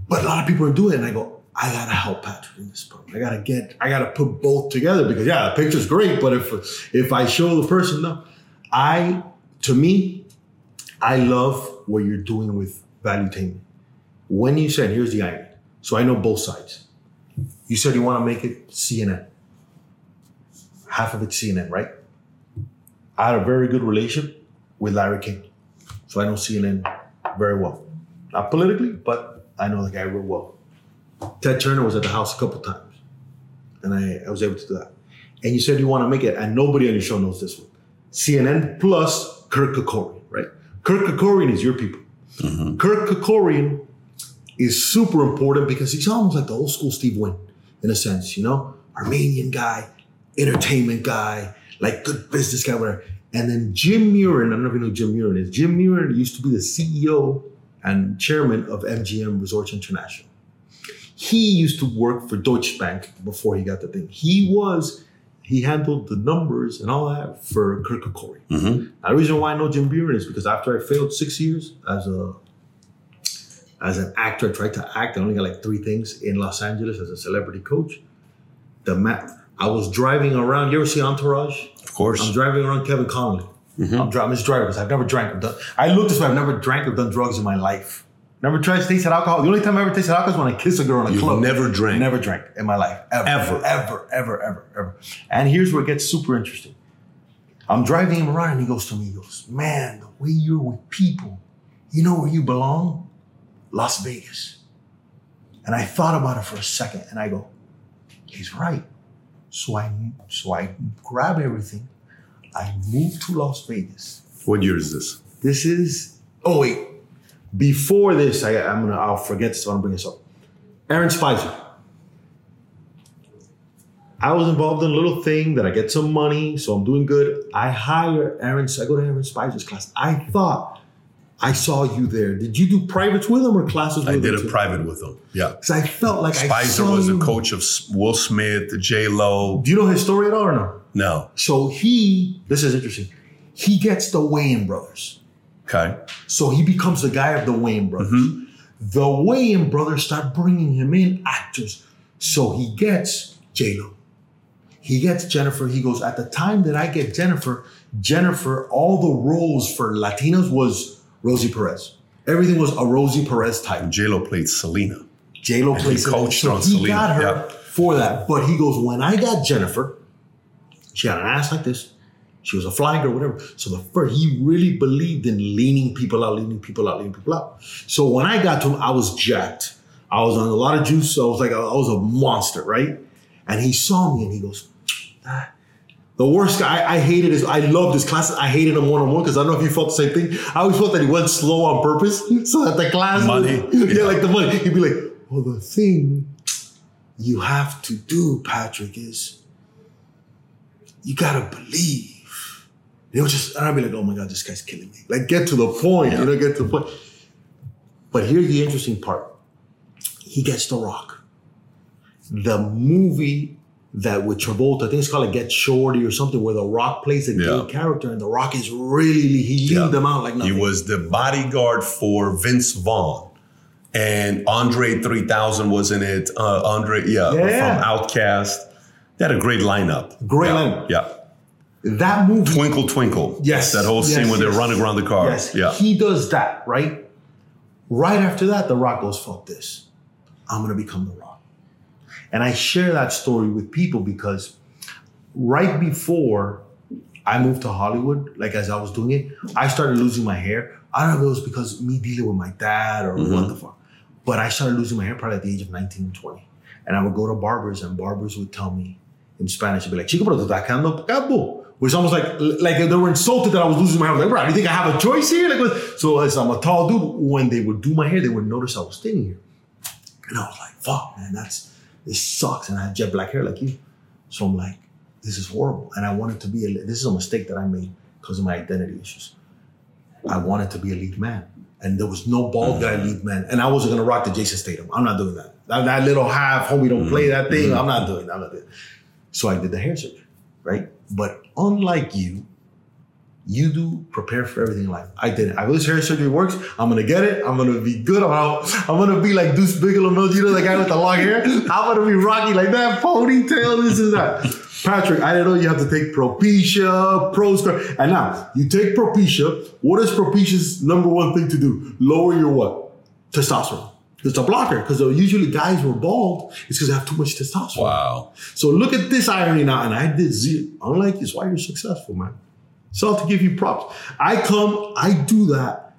But a lot of people are doing it, and I go, I gotta help Patrick in this part. I gotta get, I gotta put both together because yeah, the picture's great, but if if I show the person, no. I to me, I love what you're doing with value valuetainment. When you said, here's the irony. So I know both sides. You said you want to make it CNN. Half of it's CNN, right? I had a very good relationship with Larry King. So I know CNN very well. Not politically, but I know the guy real well. Ted Turner was at the house a couple times. And I, I was able to do that. And you said you want to make it, and nobody on your show knows this one. CNN plus Kirk Kerkorian, right? Kirk Kerkorian is your people. Mm-hmm. Kirk Kerkorian is super important because he's almost like the old school Steve Wynn in a sense, you know? Armenian guy, entertainment guy, like good business guy, whatever. And then Jim Murren, I don't know if you know who Jim Murren is. Jim Murren used to be the CEO and chairman of MGM Resorts International. He used to work for Deutsche Bank before he got the thing. He was, he handled the numbers and all that for Kirk Corey. Mhm. Now, the reason why I know Jim Murren is because after I failed six years as a as an actor, I tried to act. I only got like three things in Los Angeles as a celebrity coach. The map. I was driving around. You ever see Entourage? Of course. I'm driving around Kevin Connolly. I'm driving. This drivers. I've never drank or done. I look this way. I've never drank or done drugs in my life. Never tried to taste alcohol. The only time I ever tasted alcohol is when I kiss a girl in a You've club. never drank? Never drank in my life. Ever. Ever? Ever. Ever. Ever. Ever. And here's where it gets super interesting. I'm driving him around and he goes to me, he goes, Man, the way you're with people, you know where you belong? Las Vegas. And I thought about it for a second and I go, He's right. So I so I grab everything. I move to Las Vegas. What year is this? This is oh wait. Before this, I, I'm gonna I'll forget so I'm gonna bring this up. Aaron Speiser. I was involved in a little thing that I get some money, so I'm doing good. I hire Aaron, I go to Aaron Speiser's class. I thought I saw you there. Did you do privates with him or classes I with did him? a too? private with him. Yeah. Because I felt like I Speiser was a you. coach of Will Smith, J Lo. Do you know his story at all or no? No. So he, this is interesting. He gets the Wayans brothers. Okay. So he becomes the guy of the Wayans brothers. Mm-hmm. The Wayans brothers start bringing him in actors. So he gets J-Lo. He gets Jennifer. He goes, at the time that I get Jennifer, Jennifer, all the roles for Latinos was Rosie Perez. Everything was a Rosie Perez type. J Lo played Selena. J-Lo he plays it. coached So on he Selena, got her yeah. for that. But he goes, when I got Jennifer, she had an ass like this. She was a fly girl, whatever. So the first, he really believed in leaning people out, leaning people out, leaning people out. So when I got to him, I was jacked. I was on a lot of juice. So I was like, I was a monster, right? And he saw me and he goes, "Ah." the worst guy I hated is I loved his classes. I hated him one on one because I don't know if you felt the same thing. I always felt that he went slow on purpose [laughs] so that the class Money. [laughs] yeah, Yeah. like the money. He'd be like, well, the thing you have to do, Patrick, is you gotta believe. Was just, and I'd be like, oh my God, this guy's killing me. Like, get to the point, you know, get to the point. But here's the interesting part. He gets the rock. The movie that with Travolta, I think it's called like Get Shorty or something, where the rock plays a Yeah. gay character and the rock is really, he leaned Yeah. them out like He was the bodyguard for Vince Vaughn. And Andre 3000 was in it. Uh, Andre, yeah, Yeah. from OutKast. They had a great lineup. Great yeah. lineup. Yeah. That movie Twinkle Twinkle. Yes. That whole scene Yes, where they're running around the car. Yes. Yeah. He does that, right? Right after that, The Rock goes, fuck this. I'm going to become The Rock. And I share that story with people because right before I moved to Hollywood, like as I was doing it, I started losing my hair. I don't know if it was because me dealing with my dad or what mm-hmm. the fuck. But I started losing my hair probably at the age of 19 and 20. And I would go to barbers and barbers would tell me in Spanish, they'd be like, Chico, pero tú estás quedando calvo. Is almost like like they were insulted that I was losing my hair. I was like, bro, you think I have a choice here? Like, what? so as I'm a tall dude, when they would do my hair, they would notice I was thinning here. And I was like, fuck, man, that's this sucks. And I had jet black hair like you. So I'm like, this is horrible. And I wanted to be a this is a mistake that I made because of my identity issues. I wanted to be a lead man. And there was no bald mm. guy lead man. And I wasn't gonna rock the Jason Statham. I'm not doing that. That, that little half homie don't play that mm. thing. Mm. I'm not doing that. I'm not doing. So I did the hair surgery, right? But unlike you, you do prepare for everything in life. I didn't. I wish hair surgery works. I'm gonna get it. I'm gonna be good. I'm gonna, I'm gonna be like Deuce Bigalow, no, you know, the guy with the long hair. I'm gonna be rocky like that, ponytail, this is that. Patrick, I didn't know you have to take Propecia, Proscar. And now you take Propecia. What is Propecia's number one thing to do? Lower your what? Testosterone. It's a blocker because usually guys were bald. It's because they have too much testosterone. Wow. So look at this irony now, and I did zero. Unlike it's why you're successful, man. It's all to give you props. I come, I do that.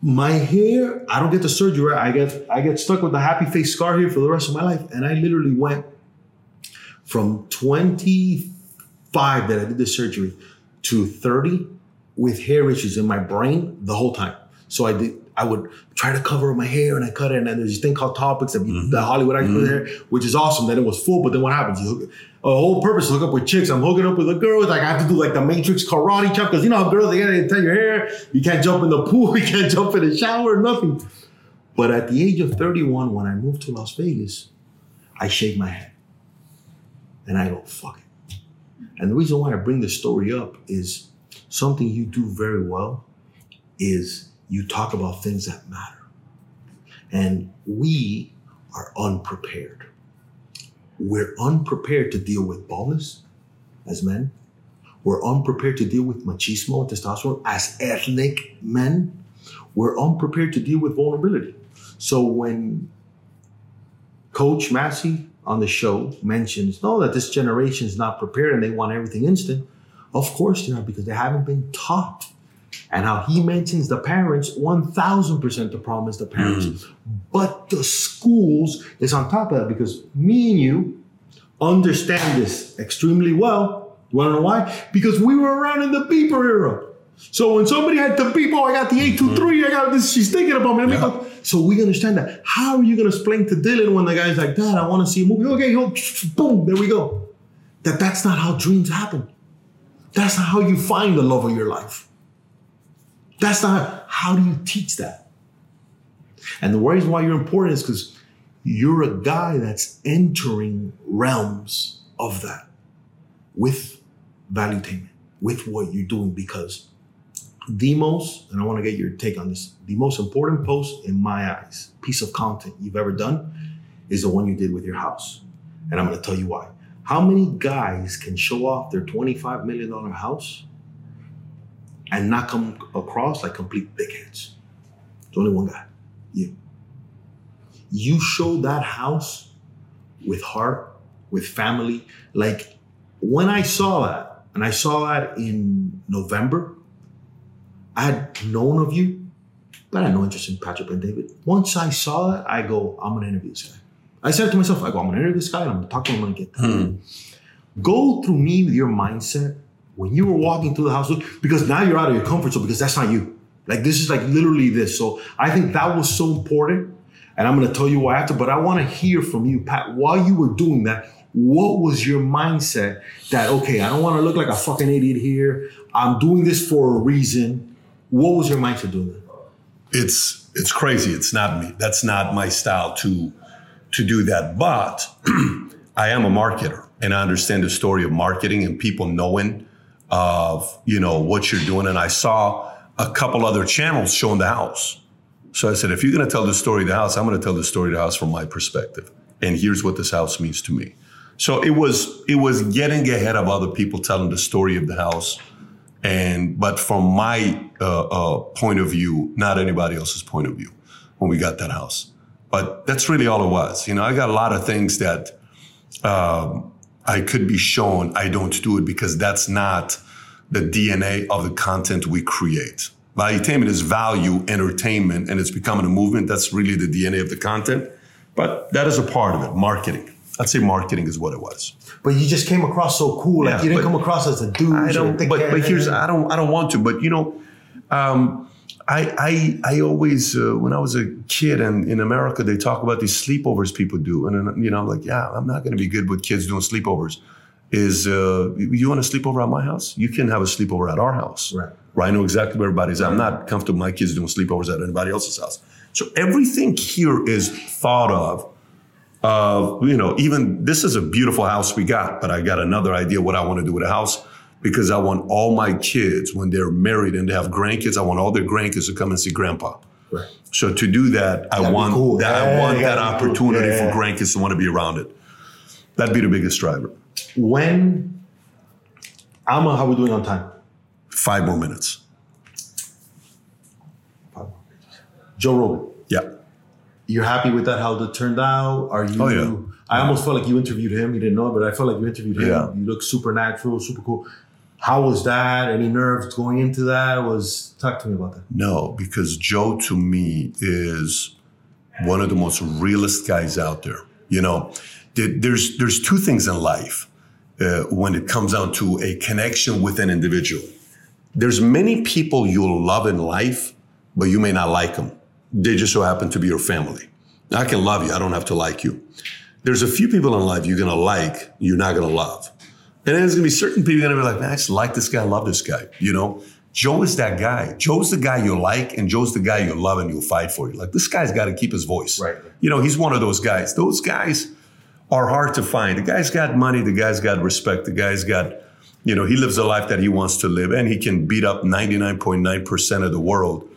My hair, I don't get the surgery. Right? I get, I get stuck with the happy face scar here for the rest of my life, and I literally went from 25 that I did the surgery to 30 with hair issues in my brain the whole time. So I did I would try to cover my hair and I cut it. And then there's this thing called topics that Mm-hmm. the Hollywood actor put there, which is awesome. that it was full, but then what happens? You hook a whole purpose to hook up with chicks. I'm hooking up with a girl. Like I have to do like the Matrix karate chop because you know how girls they gotta tie your hair. You can't jump in the pool. [laughs] You can't jump in the shower. Nothing. But at the age of 31, when I moved to Las Vegas, I shaved my head. And I go, fuck it. And the reason why I bring this story up is something you do very well is you talk about things that matter. And we are unprepared. We're unprepared to deal with baldness as men. We're unprepared to deal with machismo and testosterone as ethnic men. We're unprepared to deal with vulnerability. So when Coach Massey on the show mentions, no, that this generation is not prepared and they want everything instant. Of course they are because they haven't been taught. And how he mentions the parents, 1000% the problem is the parents. Mm. But the schools is on top of that because me and you understand this extremely well. You wanna know why? Because we were around in the beeper era. So when somebody had the beep, oh, I got the 823, mm-hmm. I got this, she's thinking about me. Go. So we understand that. How are you going to explain to Dylan when the guy's like, Dad, I want to see a movie? Okay, [sniffs] boom, there we go. That that's not how dreams happen. That's not how you find the love of your life. That's not, how do you teach that? And the reason why you're important is because you're a guy that's entering realms of that with valuetainment, with what you're doing, because the most, and I want to get your take on this, the most important post in my eyes, piece of content you've ever done is the one you did with your house. And I'm going to tell you why. How many guys can show off their $25 million house and not come across like complete dickheads? There's only one guy, you. You show that house with heart, with family. Like when I saw that, and I saw that in November, I had known of you, but I had no interest in Patrick Bet David. Once I saw that, I go, I'm gonna interview this guy. I said to myself, I go, I'm gonna interview this guy and I'm gonna talk to him, I'm gonna get that. Hmm. Go through me with your mindset when you were walking through the house, because now you're out of your comfort zone because that's not you. Like this is like literally this. So I think that was so important. And I'm gonna tell you why after, but I wanna hear from you, Pat, while you were doing that, what was your mindset that, okay, I don't wanna look like a fucking idiot here. I'm doing this for a reason. What was your mindset doing that? it's it's crazy. It's not me. That's not my style to to do that. But [clears throat] I am a marketer, and I understand the story of marketing and people knowing of you know what you're doing. And I saw a couple other channels showing the house. So I said, if you're going to tell the story of the house, I'm going to tell the story of the house from my perspective. And here's what this house means to me. So it was it was getting ahead of other people telling the story of the house and but from my uh, uh, point of view, not anybody else's point of view, when we got that house. But that's really all it was. You know, I got a lot of things that um, I could be shown. I don't do it because that's not the DNA of the content we create. Valuetainment is value, entertainment, and it's becoming a movement. That's really the DNA of the content. But that is a part of it. Marketing. I'd say marketing is what it was. But you just came across so cool. Like Yeah, you didn't come across as a dude. I don't. But, but here's I don't I don't want to. But you know, um, I I I always uh, when I was a kid and in America they talk about these sleepovers people do, and you know I'm like, yeah, I'm not going to be good with kids doing sleepovers. Is uh, you want a sleepover at my house? You can have a sleepover at our house. Right. Right. I know exactly where everybody's. at. I'm not comfortable my kids doing sleepovers at anybody else's house. So everything here is thought of of you know even this is a beautiful house we got but i got another idea what i want to do with a house because i want all my kids when they're married and they have grandkids i want all their grandkids to come and see grandpa Right. so to do that i That'd want cool. that i want that that'd cool. opportunity Yeah. for grandkids to want to be around it that'd be the biggest driver when Alma, how we doing on time? five more minutes Joe Rogan. yeah You're happy with that? How it turned out? Are you? Oh, yeah. I almost felt like you interviewed him. You didn't know, it, but I felt like you interviewed him. Yeah. You look super natural, super cool. How was that? Any nerves going into that? Was talk to me about that. No, because Joe to me is one of the most realist guys out there. You know, there's there's two things in life uh, when it comes down to a connection with an individual. There's many people you'll love in life, but you may not like them. They just so happen to be your family. I can love you. I don't have to like you. There's a few people in life you're gonna like, you're not gonna love. And then there's gonna be certain people you're gonna be like, man, I just like this guy, I love this guy. You know, Joe is that guy. Joe's the guy you like, and Joe's the guy you love and you'll fight for. You like this guy's got to keep his voice. Right. You know, he's one of those guys. Those guys are hard to find. The guy's got money. The guy's got respect. The guy's got, you know, he lives a life that he wants to live, and he can beat up 99.9% of the world.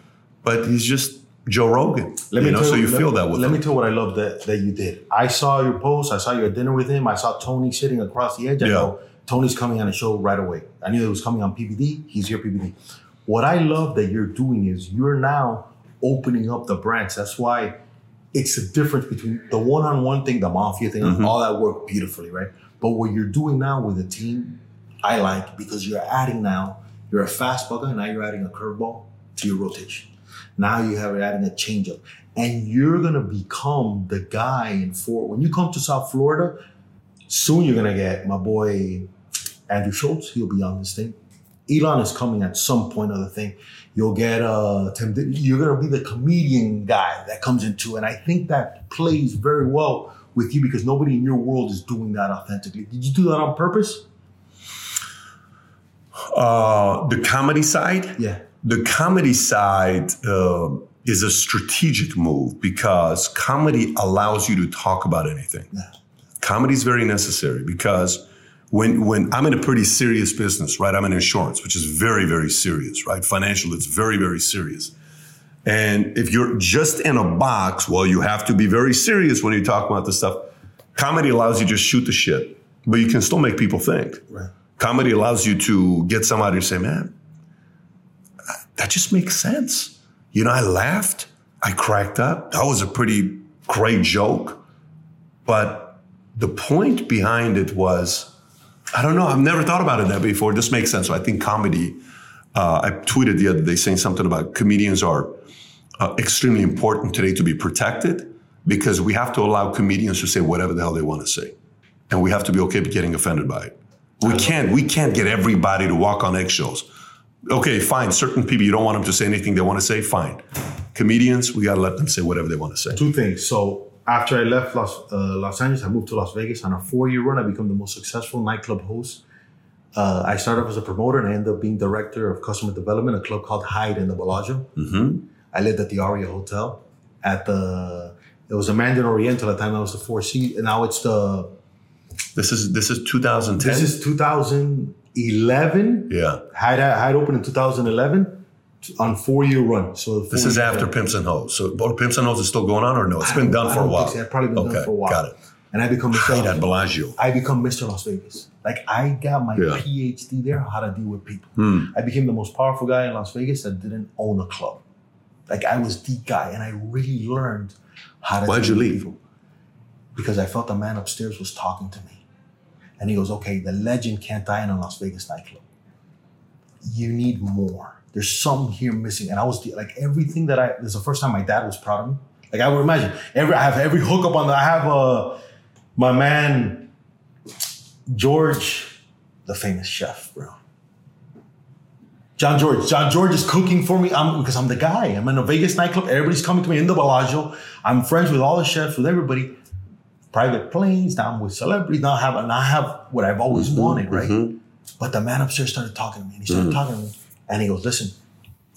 But he's just Joe Rogan. Let me you know, tell so you feel that with Let him. me tell you what I love that, that you did. I saw your post. I saw you at dinner with him. I saw Tony sitting across the edge. I Yeah. go, Tony's coming on a show right away. I knew it was coming on PBD. He's here, PBD. What I love that you're doing is you're now opening up the branch. That's why it's the difference between the one-on-one thing, the mafia thing, Mm-hmm. all that work beautifully, right? But what you're doing now with the team, I like because you're adding now, you're a fastball guy, now you're adding a curveball to your rotation. Now you have adding a changeup. And you're gonna become the guy in Fort. When you come to South Florida, soon you're gonna get my boy Andrew Schulz. He'll be on this thing. Elon is coming at some point of the thing. You'll get uh Tim. You're gonna be the comedian guy that comes into, and I think that plays very well with you because nobody in your world is doing that authentically. Did you do that on purpose? Uh, the comedy side? Yeah. The comedy side uh, is a strategic move because comedy allows you to talk about anything. Yeah. Comedy is very necessary because when when I'm in a pretty serious business, right? I'm in insurance, which is very very serious, right? Financial, it's very very serious. And if you're just in a box, well, you have to be very serious when you talk about this stuff. Comedy allows you to just shoot the shit, but you can still make people think. Right. Comedy allows you to get somebody to say, man, that just makes sense. You know, I laughed, I cracked up. That was a pretty great joke. But the point behind it was, I don't know, I've never thought about it that before. This makes sense. So I think comedy, uh, I tweeted the other day saying something about comedians are uh, extremely important today to be protected because we have to allow comedians to say whatever the hell they want to say. And we have to be okay with getting offended by it. We can't, we can't get everybody to walk on eggshells. Okay, fine. Certain people, you don't want them to say anything they want to say, fine. Comedians, we got to let them say whatever they want to say. Two things. So after I left Los, uh, Los Angeles, I moved to Las Vegas. On a four-year run, I become the most successful nightclub host. Uh, I started off as a promoter and I ended up being director of customer development, at a club called Hyde in the Bellagio. I lived at the Aria Hotel. At the it was a Mandarin Oriental at the time. That was the Four C, and now it's the. This is this is 2010. This is 2011. yeah. Hyde Hyde opened in 2011 on four-year run. So This is after run. Pimps and Hoes. So both Pimps and Hoes is still going on or no? It's been done for a while. think so. It's probably been okay, done for a while. Got it. And I become Mr. At Bellagio. I become Mr. Las Vegas. Like I got my Yeah. PhD there, how to deal with people. Hmm. I became the most powerful guy in Las Vegas that didn't own a club. Like I was the guy, and I really learned how to. Why'd deal you with leave? People because I felt the man upstairs was talking to me, and he goes, "Okay, the legend can't die in a Las Vegas nightclub. You need more. There's some here missing." And I was like, everything that I. This is the first time my dad was proud of me. Like I would imagine every I have every hookup on the. I have uh my man George, the famous chef, bro. Jean-Georges. John George is cooking for me. I'm because I'm the guy. I'm in a Vegas nightclub. Everybody's coming to me in the Bellagio. I'm friends with all the chefs, with everybody. Private planes. Now I'm with celebrities. Now I have and I have what I've always mm-hmm. wanted, right? Mm-hmm. But the man upstairs started talking to me, and he started mm. talking to me, and he goes, "Listen,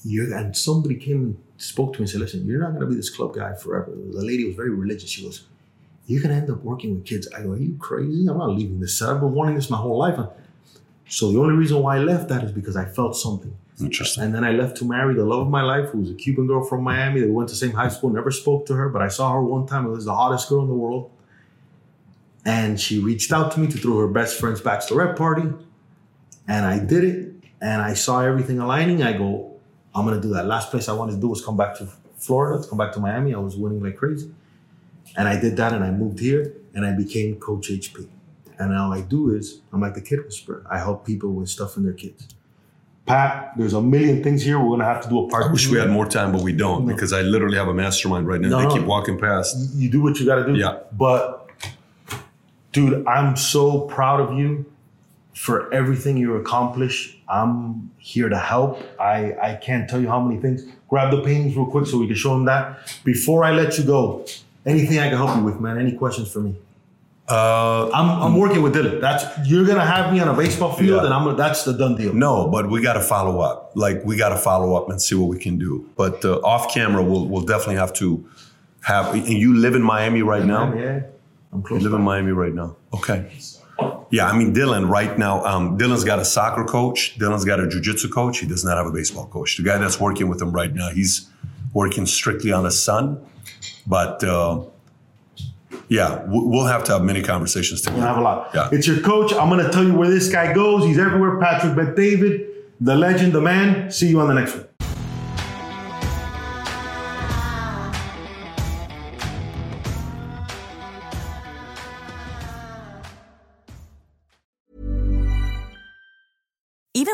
you." And somebody came and spoke to me and said, "Listen, you're not going to be this club guy forever." The lady was very religious. She goes, "You're going to end up working with kids." I go, "Are you crazy? I'm not leaving this. Set. I've been wanting this my whole life." So the only reason why I left that is because I felt something. Interesting. And then I left to marry the love of my life, who was a Cuban girl from Miami. They went to the same high school, never spoke to her, but I saw her one time. It was the hottest girl in the world. And she reached out to me to throw her best friend's bachelorette party. And I did it. And I saw everything aligning. I go, I'm going to do that. Last place I wanted to do was come back to Florida, to come back to Miami. I was winning like crazy. And I did that and I moved here and I became Coach HB. And all I do is, I'm like the kid whisperer. I help people with stuff in their kids. Pat, there's a million things here. We're gonna have to do a part. I wish we had more time, but we don't because I literally have a mastermind right now. No, they no. keep walking past. You do what you gotta do. Yeah. But dude, I'm so proud of you for everything you accomplish. I'm here to help. I, I can't tell you how many things. Grab the paintings real quick so we can show him that. Before I let you go, anything I can help you with, man? Any questions for me? Uh, I'm, I'm working with Dylan. That's you're gonna have me on a baseball field, Yeah. and I'm that's the done deal. no, but we got to follow up. Like we got to follow up and see what we can do. But uh, off camera, we'll we'll definitely have to have. And you live in Miami right now. Yeah, I'm close. You live in. Miami right now. Okay. Yeah, I mean Dylan right now. Um, Dylan's got a soccer coach. Dylan's got a jujitsu coach. He does not have a baseball coach. The guy that's working with him right now, he's working strictly on his son. But uh, yeah, we'll have to have many conversations together. gonna have a lot. Yeah. It's your coach. I'm gonna tell you where this guy goes. He's everywhere. Patrick Bet David, the legend, the man. See you on the next one.